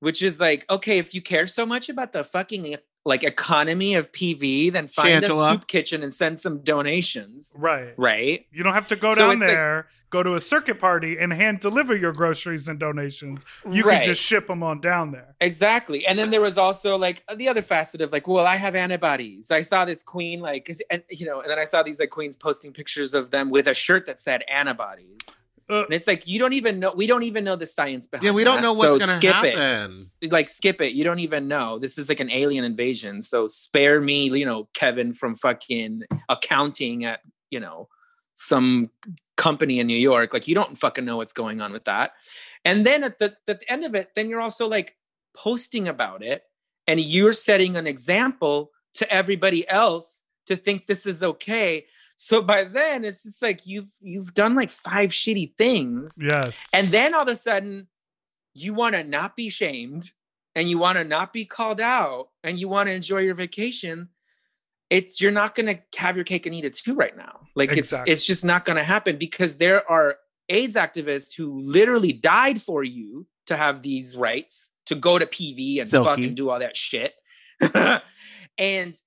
which is like, okay, if you care so much about the fucking like economy of PV, then find Shantala. a soup kitchen and send some donations. Right. Right. You don't have to go So down it's like- there, go to a circuit party, and hand deliver your groceries and donations. You Right. can just ship them on down there. Exactly. And then there was also like the other facet of like, well, I have antibodies. I saw this queen like and you know, and then I saw these like queens posting pictures of them with a shirt that said antibodies. Uh, And it's like you don't even know. We don't even know the science behind. Yeah, we don't that, know what's so gonna skip happen. It. Like skip it. You don't even know. This is like an alien invasion. So spare me, you know, Kevin from fucking accounting at you know some company in New York. Like you don't fucking know what's going on with that. And then at the at the end of it, then you're also like posting about it, and you're setting an example to everybody else to think this is okay. So by then it's just like you've you've done like five shitty things. yes. And then all of a sudden, you want to not be shamed and you want to not be called out and you want to enjoy your vacation. It's you're not going to have your cake and eat it too right now. Like Exactly. it's it's just not going to happen because there are AIDS activists who literally died for you to have these rights to go to PV and Silky. fucking do all that shit. [laughs] and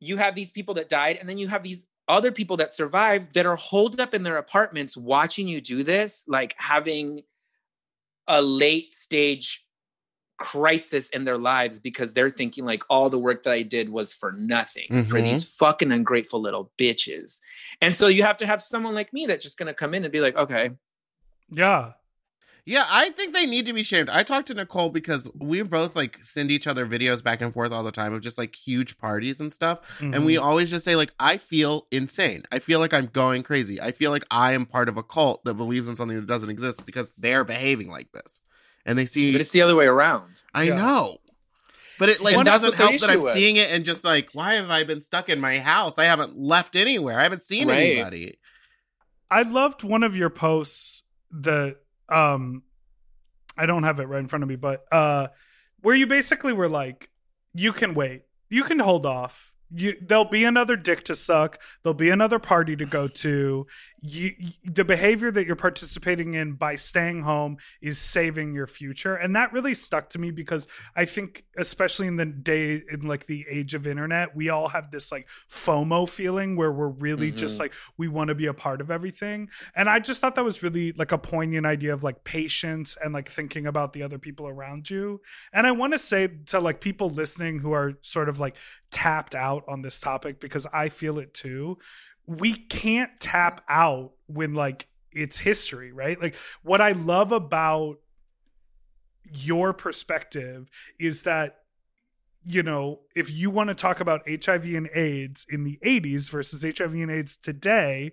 you have these people that died and then you have these other people that survived that are holed up in their apartments watching you do this like having a late stage crisis in their lives because they're thinking like all the work that I did was for nothing for Mhm. these fucking ungrateful little bitches. And so you have to have someone like me that's just going to come in and be like, "Okay, yeah. Yeah, I think they need to be shamed. I talked to Nicole because we both like send each other videos back and forth all the time of just like huge parties and stuff. And we Mhm. always just say, like, I feel insane. I feel like I'm going crazy. I feel like I am part of a cult that believes in something that doesn't exist because they're behaving like this. And they see but it's the other way around." I Yeah. know. But it like And doesn't help that I'm issue was. seeing it and just like, why have I been stuck in my house? I haven't left anywhere. I haven't seen Right. anybody. I loved one of your posts that um I don't have it right in front of me, but uh where you basically were like, you can wait. You can hold off. You there'll be another dick to suck. There'll be another party to go to. You, the behavior that you're participating in by staying home is saving your future. And that really stuck to me because i think especially in the day in like the age of internet we all have this like fomo feeling where we're really just Mhm. like we want to be a part of everything. And i just thought that was really like a poignant idea of like patience and like thinking about the other people around you. And i want to say to like people listening who are sort of like tapped out on this topic because i feel it too we can't tap out when like it's history, right? Like what I love about your perspective is that you know, if you want to talk about HIV and AIDS in the 80s versus HIV and AIDS today,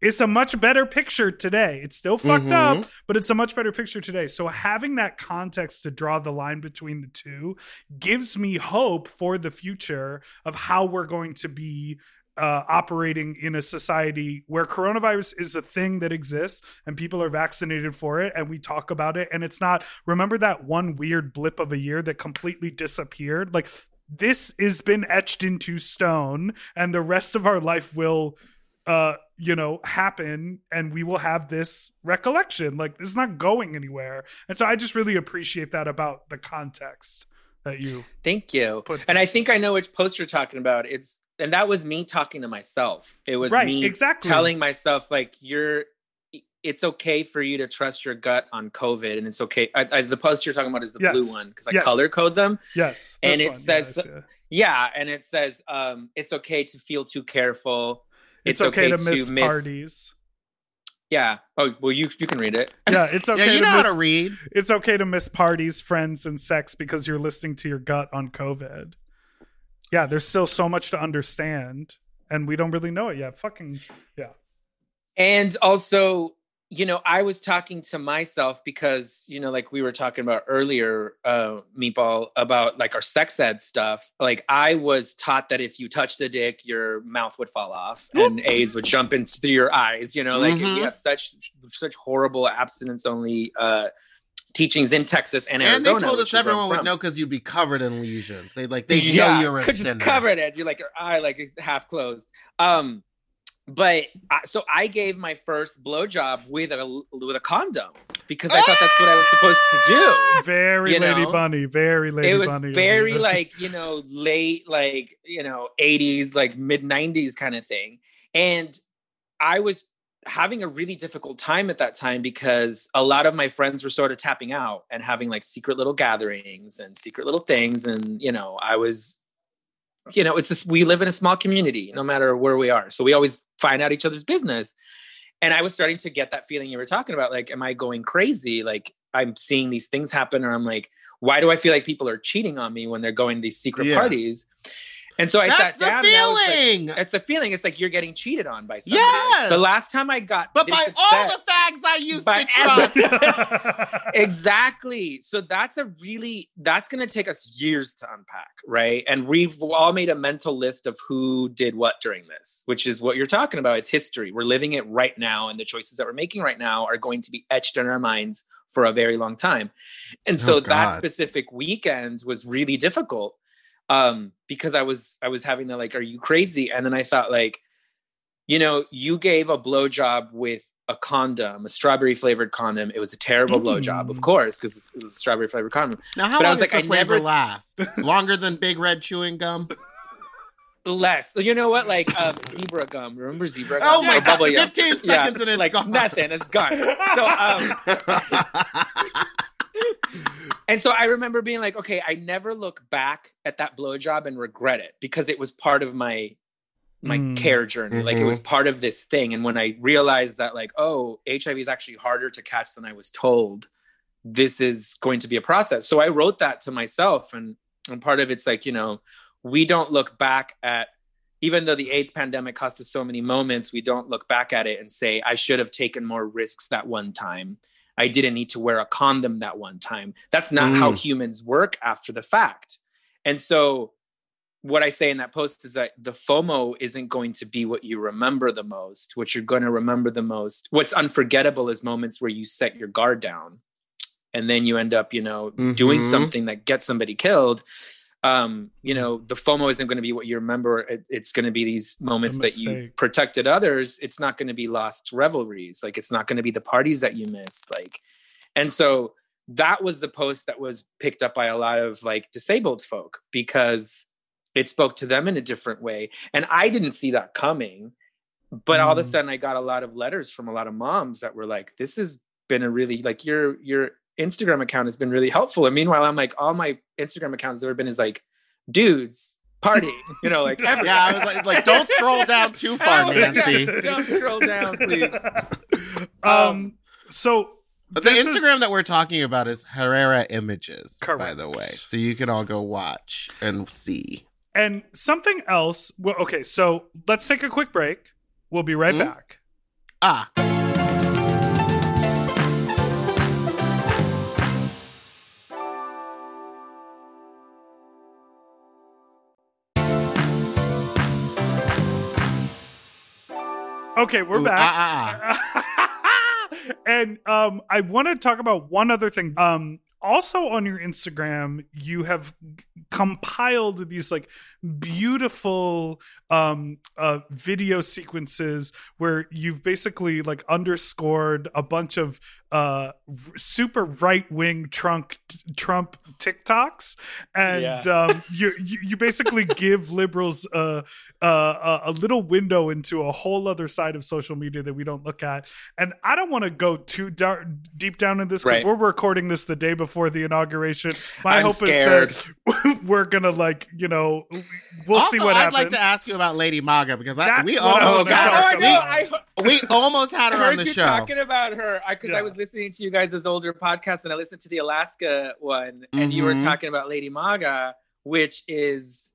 it's a much better picture today. It's still fucked Mhm. up, but it's a much better picture today. So having that context to draw the line between the two gives me hope for the future of how we're going to be uh, operating in a society where coronavirus is a thing that exists and people are vaccinated for it and we talk about it and it's not remember that one weird blip of a year that completely disappeared like this has been etched into stone and the rest of our life will uh you know happen and we will have this recollection like it's not going anywhere and so i just really appreciate that about the context that you Thank you. put And I think I know which post you're talking about. It's and that was me talking to myself. It was right me exactly telling myself like you're it's okay for you to trust your gut on covid and it's okay I, I, the post you're talking about is the Yes. blue one because i Yes. color code them yes and it one, says- yes, yeah. yeah and it says um it's okay to feel too careful it's, okay, to miss parties yeah oh well you you can read it yeah it's okay yeah, you to know miss how to read. it's okay to miss parties, friends, and sex because you're listening to your gut on COVID. Yeah, there's still so much to understand, and we don't really know it yet. Fucking yeah. and also you know i was talking to myself because you know like we were talking about earlier uh meatball about like our sex ed stuff like i was taught that if you touched a dick your mouth would fall off and aids would jump into your eyes you know like we Mhm. had such such horrible abstinence only uh teachings in texas and Arizona. And they told us is where I'm everyone would know because you'd be covered in lesions. They like they yeah, know you're a 'cause sinner. it's covered it. You're like your eye like is half closed. Um, but I, so I gave my first blowjob with a with a condom because I thought that's what I was supposed to do. very You Lady know? Bunny, very Lady Bunny. it was Bunny. very like you know late like you know 80s like mid 90s kind of thing and i was having a really difficult time at that time because a lot of my friends were sort of tapping out and having like secret little gatherings and secret little things. And you know i was you know it's just we live in a small community no matter where we are. So we always find out each other's business. And i was starting to get that feeling you were talking about like am i going crazy? Like i'm seeing these things happen or i'm like why do i feel like people are cheating on me when they're going to these secret Yeah. parties and so i That's sat the down and I was like, feeling. it's the feeling. It's like you're getting cheated on by somebody. Yes! the last time i got but this by all the fags I used By to [laughs] trust. [laughs] exactly. So that's a really that's going to take us years to unpack right? And we've all made a mental list of who did what during this which is what you're talking about. It's history. We're living it right now and the choices that we're making right now are going to be etched in our minds for a very long time. And oh, so Oh, that specific weekend was really difficult um because i was i was having the like are you crazy and then i thought like you know you gave a blowjob with a condom a strawberry flavored condom it was a terrible blowjob of Mm. course because it was a strawberry flavored condom Now, how But I long was does like, the I flavor never- last? [laughs] Longer than Big Red chewing gum? less you know what like um zebra gum remember zebra gum Oh my God? 15 seconds and it's like gone. nothing it's gone so um [laughs] [laughs] And so I remember being like, okay, I never look back at that blowjob and regret it because it was part of my my Mm. care journey. Like it was part of this thing. And when I realized that, like, oh, HIV is actually harder to catch than I was told, this is going to be a process. So I wrote that to myself, and and part of it's like, you know, we don't look back at even though the AIDS pandemic cost us so many moments, we don't look back at it and say, I should have taken more risks that one time. I didn't need to wear a condom that one time. That's not how Mm. humans work after the fact. And so, what I say in that post is that the FOMO isn't going to be what you remember the most. What you're going to remember the most, what's unforgettable is moments where you set your guard down and then you end up, you know, doing Mhm. something that gets somebody killed. Um, you know, the FOMO isn't going to be what you remember. It, it's going to be these moments that you protected others. It's not going to be lost revelries. Like it's not going to be the parties that you missed. Like, and so that was the post that was picked up by a lot of like disabled folk because it spoke to them in a different way. And I didn't see that coming. But all of a Mm. sudden I got a lot of letters from a lot of moms that were like, this has been a really like your your Instagram account has been really helpful. And meanwhile, I'm like, all my Instagram accounts that have been is like dudes partying, you know, like every- [laughs] Yeah, I was like, like don't scroll down too far, yeah. Nancy. [laughs] Don't scroll down, please. [laughs] um, so But the this is- Instagram that we're talking about is Herrera Images, by the way. So you can all go watch and see. And something else. Well, okay, so let's take a quick break. We'll be right Mhm. back. Ah, Okay, we're Ooh, back. ah, ah, [laughs] and um, I want to talk about one other thing. Um, also on your Instagram, you have g- compiled these like beautiful um uh video sequences where you've basically like underscored a bunch of uh super right-wing trunk Trump TikToks and Yeah. um you, you you basically [laughs] give liberals uh uh, a, a little window into a whole other side of social media that we don't look at. And I don't want to go too dar- deep down in this because Right. we're recording this the day before the inauguration. My I'm hope scared. is that [laughs] we're gonna like you know we'll also, see what happens. I'd like to ask you about Lady Maga because I, we what I almost wanna oh, I had know. about. Her, we almost had I her on heard the you show. talking about her because Yeah. I was listening to you guys' older podcast and I listened to the Alaska one, and you were Mhm. talking about Lady Maga, which is,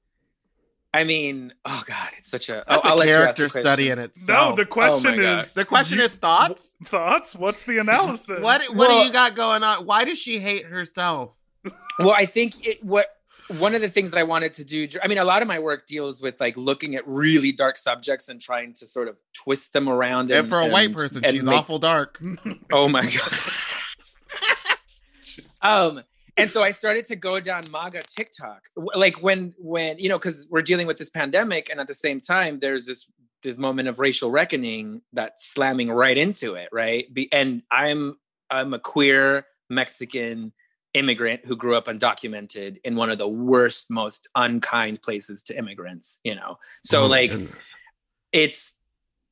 I mean, oh god, it's such a. That's oh, I'll a let character study in questions. no, the question Oh my God. is The question you- is thoughts. [laughs] thoughts. What's the analysis? What what Well- do you got going on? Why does she hate herself? Well, I think it what one of the things that I wanted to do. I mean, a lot of my work deals with like looking at really dark subjects and trying to sort of twist them around. And, And, for a white person, and she's make- awful dark. [laughs] Oh my god. [laughs] um and so i started to go down maga tiktok like when when you know because we're dealing with this pandemic and at the same time there's this this moment of racial reckoning that's slamming right into it right Be, and i'm i'm a queer mexican immigrant who grew up undocumented in one of the worst most unkind places to immigrants you know so Oh, like goodness. it's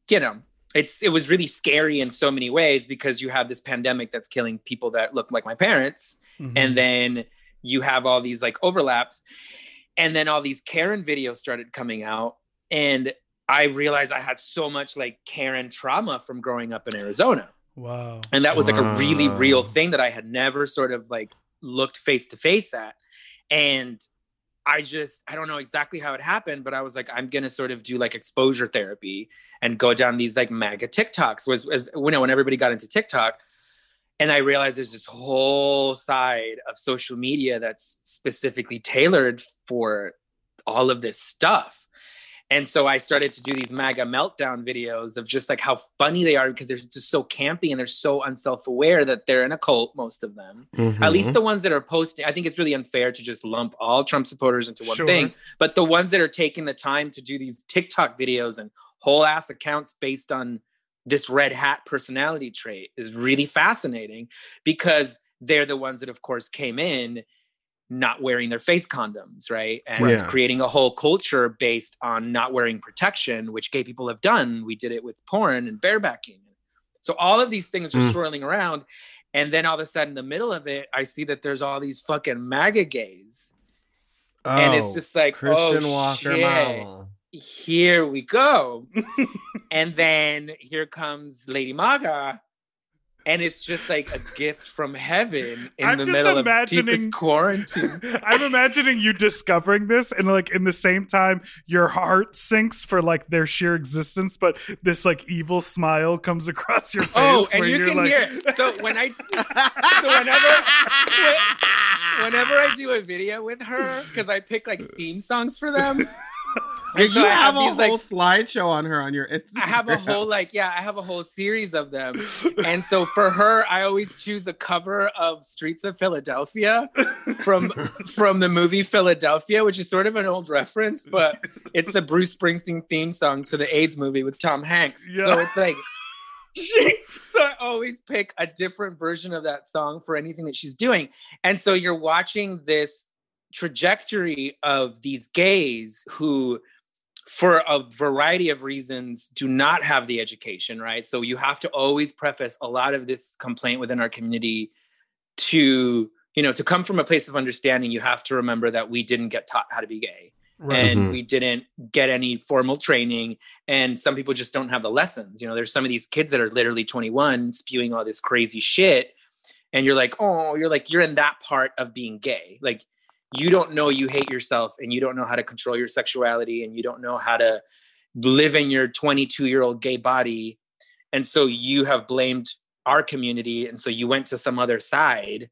you know it's it was really scary in so many ways because you have this pandemic that's killing people that look like my parents. Mhm. and then you have all these like overlaps. And then all these karen videos started coming out. And i realized i had so much like karen trauma from growing up in arizona. Wow. and that was like a really real thing that i had never sort of like looked face to face at. And i just i don't know exactly how it happened but i was like i'm gonna sort of do like exposure therapy and go down these like MAGA tiktoks was as you know when everybody got into tiktok. And i realized there's this whole side of social media that's specifically tailored for all of this stuff and so I started to do these MAGA meltdown videos of just like how funny they are because they're just so campy and they're so unself aware that they're in a cult, most of them. At Mhm. least the ones that are posting, I think it's really unfair to just lump all Trump supporters into one Sure. thing. But the ones that are taking the time to do these TikTok videos and whole ass accounts based on this red hat personality trait is really fascinating because they're the ones that, of course, came in not wearing their face condoms, right? And Yeah. creating a whole culture based on not wearing protection, which gay people have done. We did it with porn and barebacking. So all of these things are Mm. swirling around. And then all of a sudden, in the middle of it, I see that there's all these fucking MAGA gays. and it's Oh, just like, Christian oh, Walker shit Mama. here we go. [laughs] and then here comes Lady Maga. And it's just like a gift from heaven in I'm the middle of deepest quarantine. [laughs] I'm imagining you discovering this and like in the same time your heart sinks for like their sheer existence, but this like evil smile comes across your oh, face. Oh, and you you're can like, hear. So when I so whenever whenever I do a video with her, because I pick like theme songs for them, Yeah, so you have, have a these, like- whole slideshow on her on your Instagram. I have a whole like yeah, I have a whole series of them. [laughs] And so for her, I always choose a cover of Streets of Philadelphia from [laughs] from the movie Philadelphia, which is sort of an old reference, but it's the Bruce Springsteen theme song to the AIDS movie with Tom Hanks. Yeah. So it's like [laughs] she, so I always pick a different version of that song for anything that she's doing. And so you're watching this trajectory of these gays who for a variety of reasons do not have the education right? So you have to always preface a lot of this complaint within our community to you know to come from a place of understanding you have to remember that we didn't get taught how to be gay. And Mhm. we didn't get any formal training. And some people just don't have the lessons. You know there's some of these kids that are literally 21 spewing all this crazy shit. And you're like oh you're like you're in that part of being gay. Like you don't know you hate yourself and you don't know how to control your sexuality and you don't know how to live in your 22 year old gay body. And so you have blamed our community and so you went to some other side.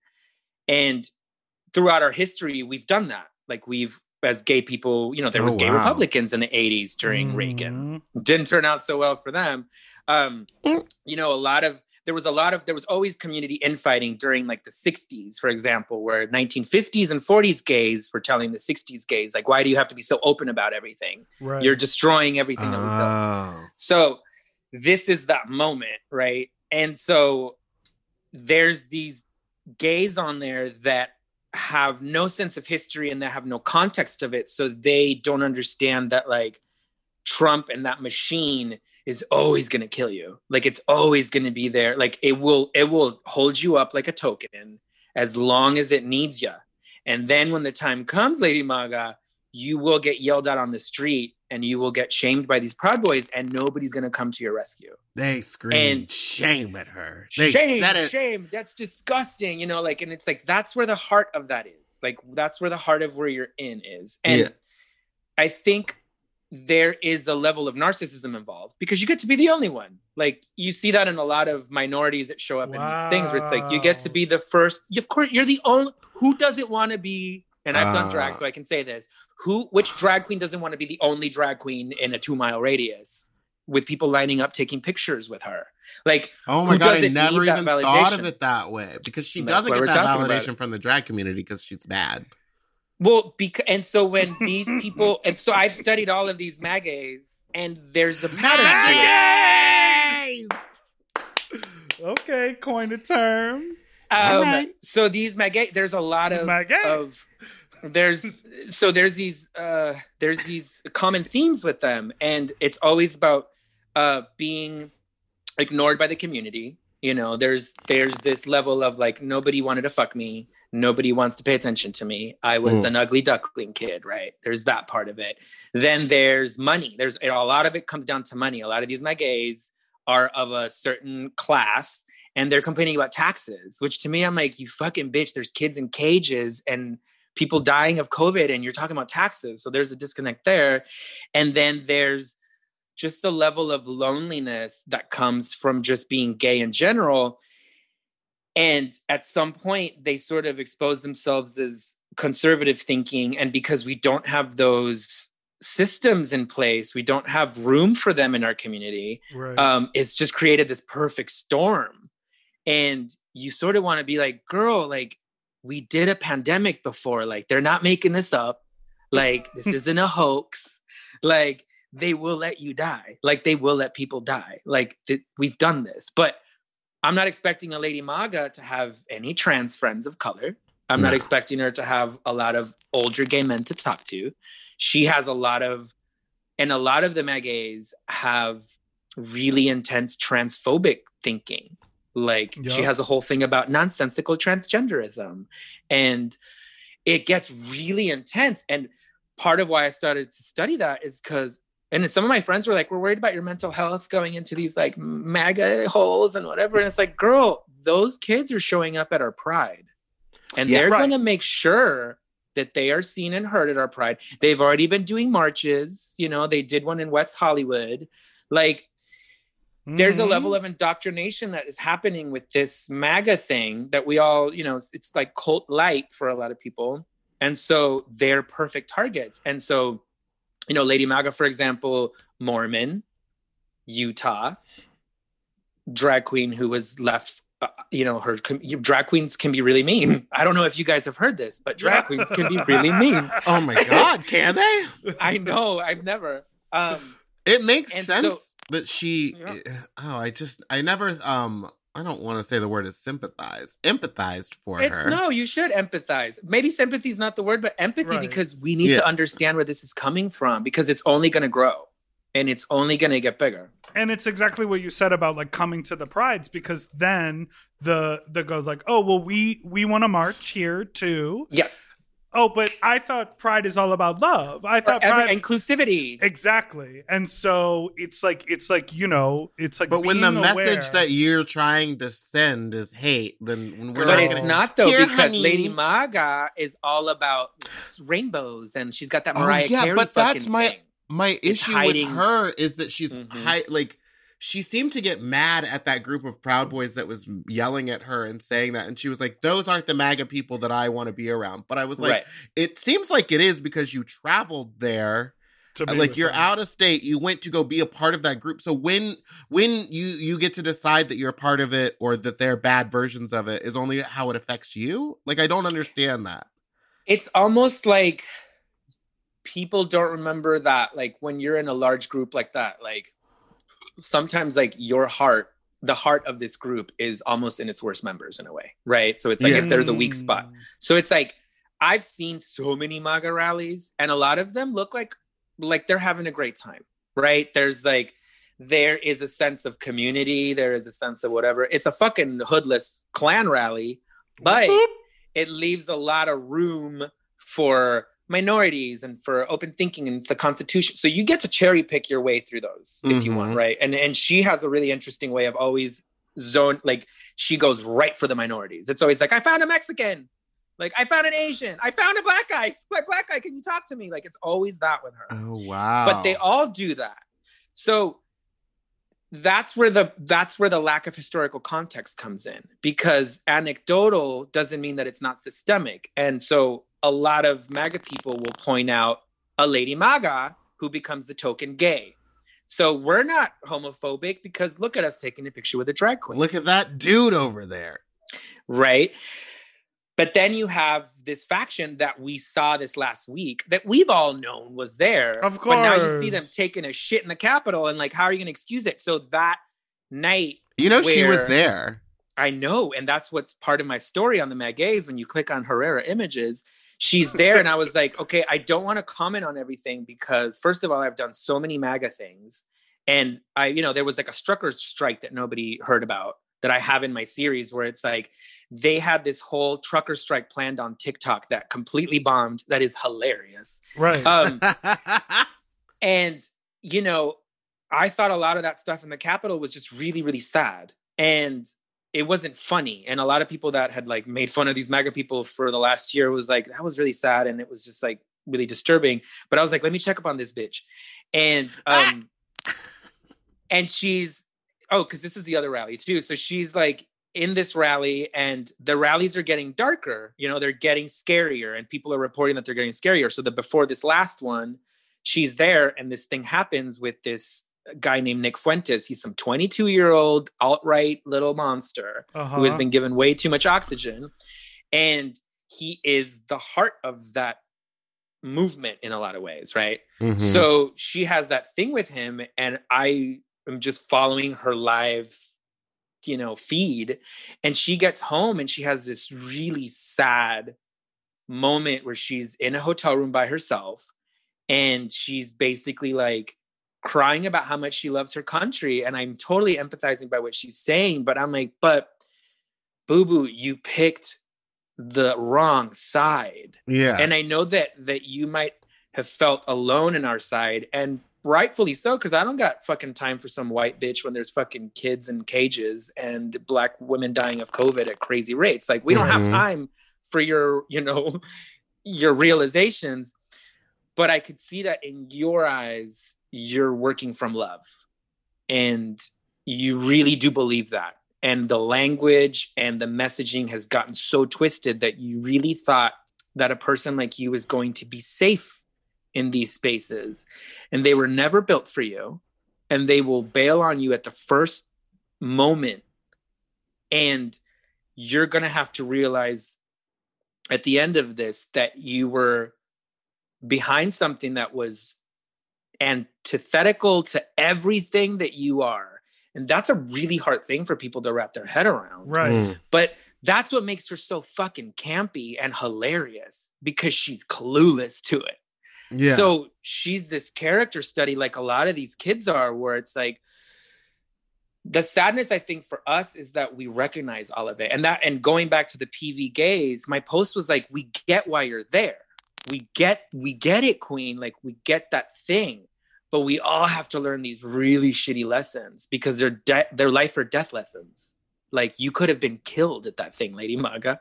And throughout our history we've done that. Like we've as gay people you know there Oh, was gay wow. republicans in the 80s during reagan. Didn't turn out so well for them. Um you know a lot of there was a lot of there was always community infighting during like the 60s for example where 1950s and 40s gays were telling the 60s gays like why do you have to be so open about everything Right. you're destroying everything that we've built Oh. so this is that moment, right? And so there's these gays on there that have no sense of history and that have no context of it. So they don't understand that like Trump and that machine is always going to kill you. Like it's always going to be there. Like it will it will hold you up like a token as long as it needs you. And then when the time comes, Lady Maga, you will get yelled at on the street and you will get shamed by these proud boys and nobody's going to come to your rescue. They scream And- shame at her. They shame, shame. That's disgusting. You know, like, and it's like that's where the heart of that is. Like, that's where the heart of where you're in is. And Yeah. I think there is a level of narcissism involved because you get to be the only one. Like, you see that in a lot of minorities that show up in these things where it's like you get to be the first. Of course, you're the only. Who doesn't want to be? And I've done drag, Ah. so I can say this. Who, which drag queen doesn't want to be the only drag queen in a two mile radius with people lining up taking pictures with her? Like, Oh my Who god, I never even thought of it that way because she doesn't get that validation from the drag community because she's bad. Well, because and so when [laughs] these people and so I've studied all of these magas and there's a pattern to. Okay, coin a term. Um, right. So these maga, there's a lot of Maga. of there's so there's these uh there's these common themes with them and it's always about uh being ignored by the community you know there's there's this level of like nobody wanted to fuck me nobody wants to pay attention to me. I was Mm. an ugly duckling kid right? There's that part of it. Then there's money. There's a lot of it comes down to money. A lot of these Magays are of a certain class and they're complaining about taxes which to me i'm like you fucking bitch. There's kids in cages and people dying of covid and you're talking about taxes. So there's a disconnect there. And then there's just the level of loneliness that comes from just being gay in general and at some point they sort of expose themselves as conservative thinking and because we don't have those systems in place we don't have room for them in our community Right. um, it's just created this perfect storm. And you sort of want to be like, girl, like we did a pandemic before. Like they're not making this up. Like this [laughs] isn't a hoax. Like they will let you die. Like they will let people die. Like th- we've done this. But I'm not expecting a Lady Maga to have any trans friends of color. I'm not expecting her to have a lot of older gay men to talk to. She has a lot of, and a lot of the Magays have really intense transphobic thinking. Like she has a whole thing about nonsensical transgenderism. And it gets really intense. And part of why I started to study that is because, and some of my friends were like, we're worried about your mental health going into these like MAGA holes and whatever. And it's like, girl, those kids are showing up at our pride. And Yeah, they're right. going to make sure that they are seen and heard at our pride. They've already been doing marches. You know, they did one in West Hollywood. Like, there's a level mm-hmm. of indoctrination that is happening with this MAGA thing that we all, you know, it's, it's like cult light for a lot of people. And so they're perfect targets. And so you know, Lady Maga, for example, Mormon, Utah, drag queen who was left. Uh, you know, her com- drag queens can be really mean. [laughs] I don't know if you guys have heard this, but drag [laughs] queens can be really mean. [laughs] Oh my god, can they? I know. I've never. Um, It makes sense so- that she. Yeah. Oh, I just I never um I don't want to say the word is sympathize, empathized for It's her. no, you should empathize. Maybe sympathy is not the word, but empathy Right. because we need Yeah. to understand where this is coming from because it's only going to grow and it's only going to get bigger. and it's exactly what you said about like coming to the prides because then the the goes like oh well we we want to march here too Yes. Oh but i thought pride is all about love i thought pride inclusivity. exactly and so it's like it's like you know it's like But when the being message that you're trying to send is hate, then when we're But not it's gonna- not though Here, because honey. Lady Maga is all about rainbows and she's got that Oh, yeah, Carey but fucking that's my- thing. my issue with her is that she's Mhm. hi- like she seemed to get mad at that group of proud boys that was yelling at her and saying that and she was like those aren't the maga people that i want to be around but i was like right. it seems like it is because you traveled there to like you're them. out of state you went to go be a part of that group so when when you you get to decide that you're a part of it or that they're bad versions of it is only how it affects you like i don't understand that It's almost like people don't remember that like when you're in a large group like that like sometimes like your heart the heart of this group is almost in its worst members in a way right so it's like Yeah. if they're the weak spot Mm. So it's like I've seen so many MAGA rallies, and a lot of them look like like they're having a great time, right? There's like there is a sense of community, there is a sense of whatever. It's a fucking hoodless Klan rally, but it leaves a lot of room for minorities and for open thinking and it's the constitution. So you get to cherry pick your way through those if you want Mhm. right? And and she has a really interesting way of always zone like she goes right for the minorities. It's always like i found a mexican. Like i found an asian. I found a black guy. Black black guy can you talk to me? Like it's always that with her. Oh wow but they all do that. So that's where the that's where the lack of historical context comes in because anecdotal doesn't mean that it's not systemic. And so a lot of maga people will point out a lady maga who becomes the token gay so we're not homophobic because look at us taking a picture with a drag queen look at that dude over there right? But then you have this faction that we saw this last week that we've all known was there. Of But now you see them taking a shit in the Capitol and like, how are you going to excuse it? So that night, you know she was there I know, and that's what's part of my story on the Magays. When you click on Herrera images, she's there, and I was [laughs] like, okay, I don't want to comment on everything because first of all, I've done so many MAGA things, and I, you know, there was like a trucker strike that nobody heard about that I have in my series where it's like they had this whole trucker strike planned on TikTok that completely bombed. That is hilarious. right Um, [laughs] and you know i thought a lot of that stuff in the capitol was just really really sad and it wasn't funny. And a lot of people that had like made fun of these maga people for the last year was like that was really sad and it was just like really disturbing. But i was like let me check up on this bitch. And [laughs] um and she's oh because this is the other rally too. So she's like in this rally and the rallies are getting darker. You know they're getting scarier and people are reporting that they're getting scarier. So that before this last one she's there and this thing happens with this guy named nick fuentes he's some 22 year old alt-right little monster uh-huh. who has been given way too much oxygen and he is the heart of that movement in a lot of ways right Mhm. so she has that thing with him, and I am just following her live, you know, feed. And she gets home and she has this really sad moment where she's in a hotel room by herself and she's basically like crying about how much she loves her country. And I'm totally empathizing by what she's saying, but I'm like, but boo boo, you picked the wrong side yeah and i know that that you might have felt alone in our side and rightfully so because i don't got fucking time for some white bitch when there's fucking kids in cages and black women dying of covid at crazy rates like we don't have Mhm. time for your you know [laughs] your realizations but i could see that in your eyes you're working from love. And you really do believe that. And the language and the messaging has gotten so twisted that you really thought that a person like you is going to be safe in these spaces. And they were never built for you. And they will bail on you at the first moment. And you're going to have to realize at the end of this that you were behind something that was antithetical to everything that you are and that's a really hard thing for people to wrap their head around Right. Mm. but that's what makes her so fucking campy and hilarious because she's clueless to it Yeah. so she's this character study, like a lot of these kids are, where it's like the sadness I think for us is that we recognize all of it. And that and going back to the PV gays, my post was like, we get why you're there. We get we get it, Queen. Like we get that thing. But we all have to learn these really shitty lessons because they're de- they're life or death lessons. Like you could have been killed at that thing, Lady Maga.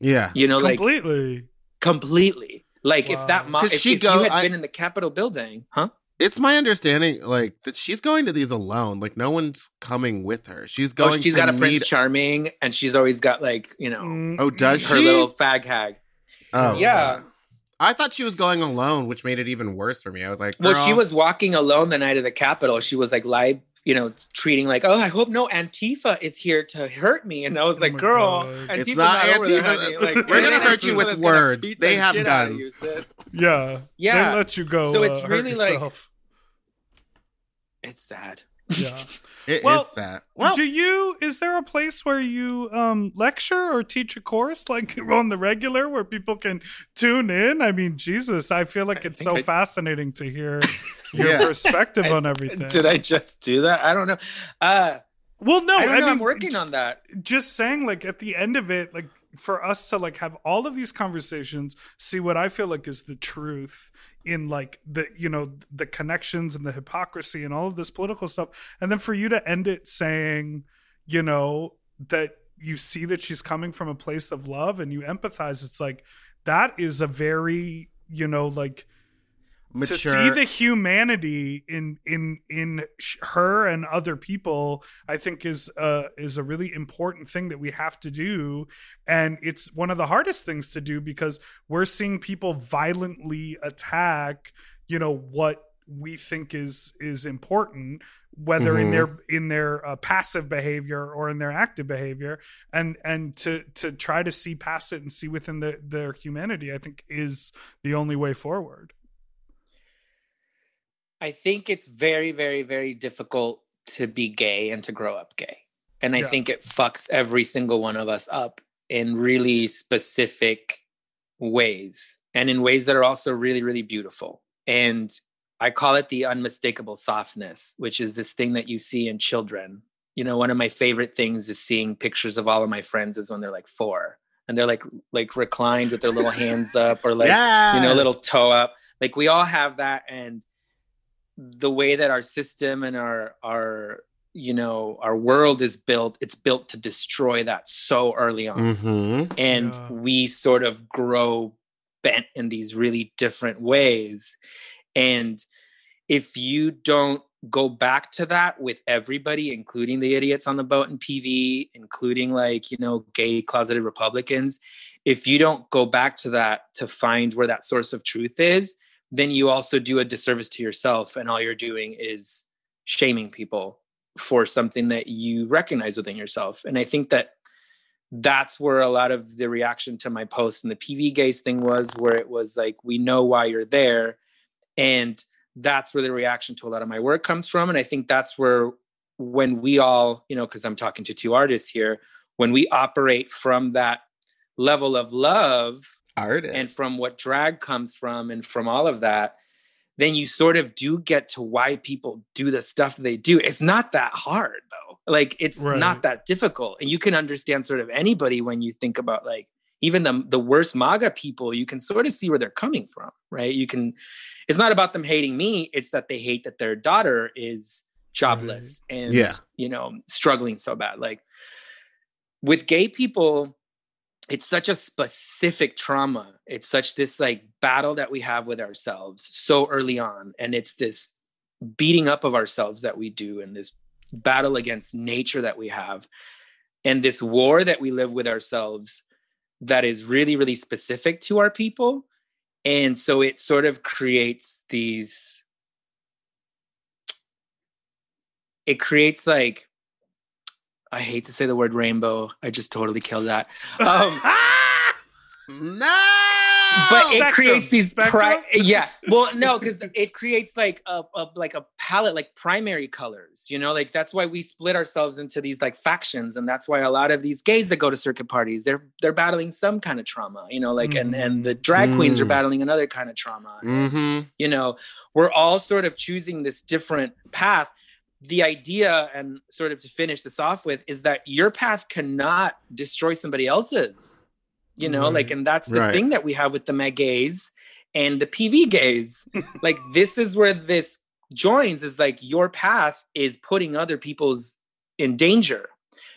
yeah. You know, like Completely. completely. Like if that Wow. mom, 'Cause if, she if go- you had I- been in the Capitol building, huh? It's my understanding, like that she's going to these alone. Like no one's coming with her. She's Oh, going. she's to got a meet- Prince Charming, and she's always got like you know Mm, Oh, does her she? little fag hag. Oh, Yeah. okay. I thought she was going alone, which made it even worse for me. I was like, Well, she was walking alone the night of the Capitol. She was like live, you know, treating like, oh, I hope no Antifa is here to hurt me. And I was Oh like, my girl, God. Antifa's It's not over there, Antifa. honey. Like, [laughs] We're gonna [laughs] hurt you with words. They the have shit guns. you. Yeah. Yeah. They let you go. So it's uh, hurt really like- It's sad. Yeah. [laughs] It is Well, sad. Well, do you is there a place where you um lecture or teach a course like [laughs] on the regular where people can tune in i mean jesus i feel like I it's so I- fascinating to hear [laughs] your Yeah. perspective I- on everything Did I just do that? I don't know. Uh, well no I don't mean I'm working on that. just saying like at the end of it like for us to like have all of these conversations see what i feel like is the truth in like the you know the connections and the hypocrisy and all of this political stuff. And then for you to end it saying you know that you see that she's coming from a place of love and you empathize it's like that is a very you know like mature. to see the humanity in in in her and other people i think is uh is a really important thing that we have to do and it's one of the hardest things to do because we're seeing people violently attack you know what we think is is important whether in Mhm. their in their uh, passive behavior or in their active behavior and and to to try to see past it and see within the, their humanity i think is the only way forward I think it's very, very, very difficult to be gay and to grow up gay. And I Yeah. think it fucks every single one of us up in really specific ways and in ways that are also really, really beautiful. And I call it the unmistakable softness, which is this thing that you see in children. You know, one of my favorite things is seeing pictures of all of my friends is when they're like four and they're like like reclined with their little hands up or like you know, Yes. little toe up. Like we all have that, and the way that our system and our our you know our world is built, it's built to destroy that so early on, Mhm. and Yeah. we sort of grow bent in these really different ways, and if you don't go back to that with everybody including the idiots on the boat in pv including like you know gay closeted republicans if you don't go back to that to find where that source of truth is then you also do a disservice to yourself and all you're doing is shaming people for something that you recognize within yourself. And i think that that's where a lot of the reaction to my post and the pv gays thing was where it was like we know why you're there. And that's where the reaction to a lot of my work comes from. And i think that's where when we all you know because i'm talking to two artists here when we operate from that level of love Artist. and from what drag comes from and from all of that then you sort of do get to why people do the stuff they do. It's not that hard though. Like it's Right. not that difficult. And you can understand sort of anybody when you think about like even the the worst maga people you can sort of see where they're coming from right? You can it's not about them hating me. It's that they hate that their daughter is jobless and Yeah. you know struggling so bad. Like with gay people it's such a specific trauma. It's such this like battle that we have with ourselves so early on and it's this beating up of ourselves that we do and this battle against nature that we have and this war that we live with ourselves that is really really specific to our people. And so it sort of creates these it creates like i hate to say the word rainbow i just totally killed that [laughs] um, No. but it Spectrum. creates these pri- yeah well no because it creates like a, a like a palette like primary colors you know like that's why we split ourselves into these like factions and that's why a lot of these gays that go to circuit parties they're they're battling some kind of trauma you know like and and the drag queens are Mm. battling another kind of trauma Mm-hmm. you know we're all sort of choosing this different path the idea and sort of to finish this off with is that your path cannot destroy somebody else's you know like and that's the Right. thing that we have with the Magays and the pv gays. [laughs] Like this is where this joins is like your path is putting other people's in danger.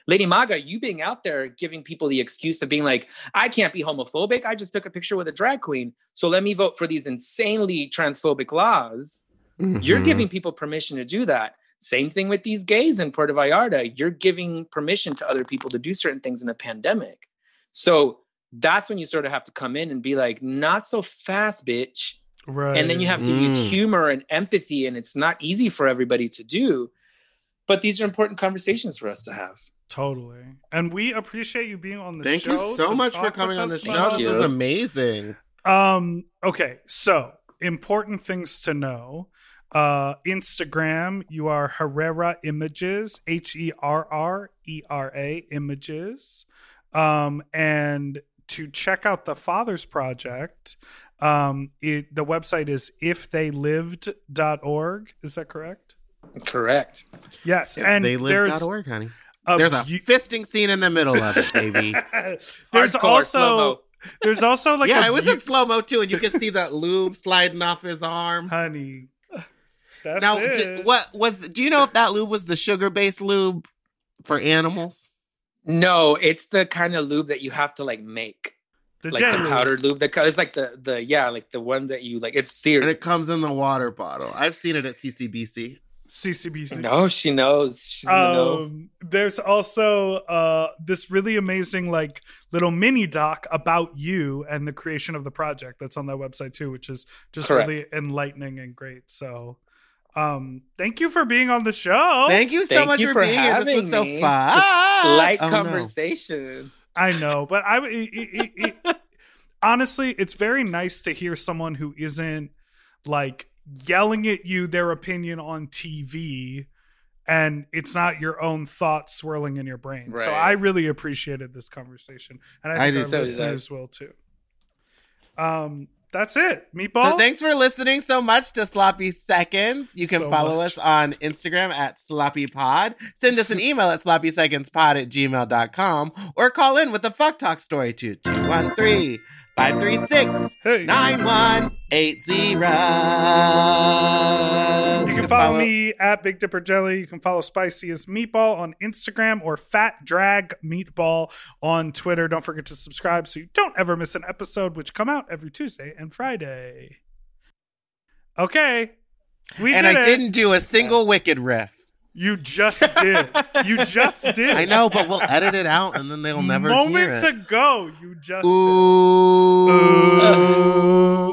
Lady maga you being out there giving people the excuse of being like i can't be homophobic. I just took a picture with a drag queen. So let me vote for these insanely transphobic laws. Mm-hmm. you're giving people permission to do that same thing with these gays in puerto vallarta you're giving permission to other people to do certain things in a pandemic so that's when you sort of have to come in and be like not so fast bitch right. and then you have to use Mm. humor and empathy and it's not easy for everybody to do but these are important conversations for us to have totally. And we appreciate you being on the Thank show. you so much for coming on the show. about This you. was amazing. Um, okay, so important things to know. Uh Instagram, you are Herrera Images, H E R R E R A Images. Um, and to check out the Fathers Project, um, it the website is iftheylived.org. Is that correct? correct Yes. Yeah, and they there's live.org, honey. a There's a beau- fisting scene in the middle of it, baby. [laughs] there's Hardcore also slow-mo. there's also like yeah, a it was beau- in slow mo too, and you can see that lube sliding off his arm. honey. That's now, it. d- what was? Do you know if that lube was the sugar based lube for animals? no it's the kind of lube that you have to like make the like the Lube. powdered lube that co- it's like the the yeah like the one that you like it's serious And it comes in the water bottle. I've seen it at CCBC. CCBC. no she knows she's in the know Um, there's also uh, this really amazing like little mini doc about you and the creation of the project that's on that website too, which is just Correct. really enlightening and great. So, um, thank you for being on the show. Thank you so Thank much you for, for being here. This was having so me. fun. Just light Oh, no. conversation I know, but I it, it, it, it- [laughs] honestly, it's very nice to hear someone who isn't like yelling at you their opinion on TV and it's not your own thoughts swirling in your brain. So I really appreciated this conversation and I I think did our too. So did I. will too. Um that's it. Meatball. So thanks for listening so much to Sloppy Seconds. You can So follow much. us on Instagram at Sloppy Pod. Send us an email at sloppysecondspod at gmail.com or call in with a fuck talk story to 213 536 hey. 9180. You can follow me at Big Dipper Jelly. You can follow Spiciest Meatball on Instagram or Fat Drag Meatball on Twitter. Don't forget to subscribe so you don't ever miss an episode, which come out every Tuesday and Friday. Okay, we And did I it. didn't do a single Wicked riff. You just did. You just [laughs] did. I know, but we'll edit it out and then they'll never Moments ago, you just Ooh.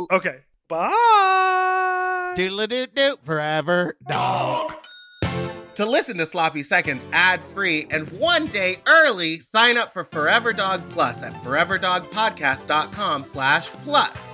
did. Okay, bye. Doodle doo doo forever dog. To listen to Sloppy Seconds ad free and one day early, sign up for Forever Dog Plus at foreverdogpodcast.com slash plus.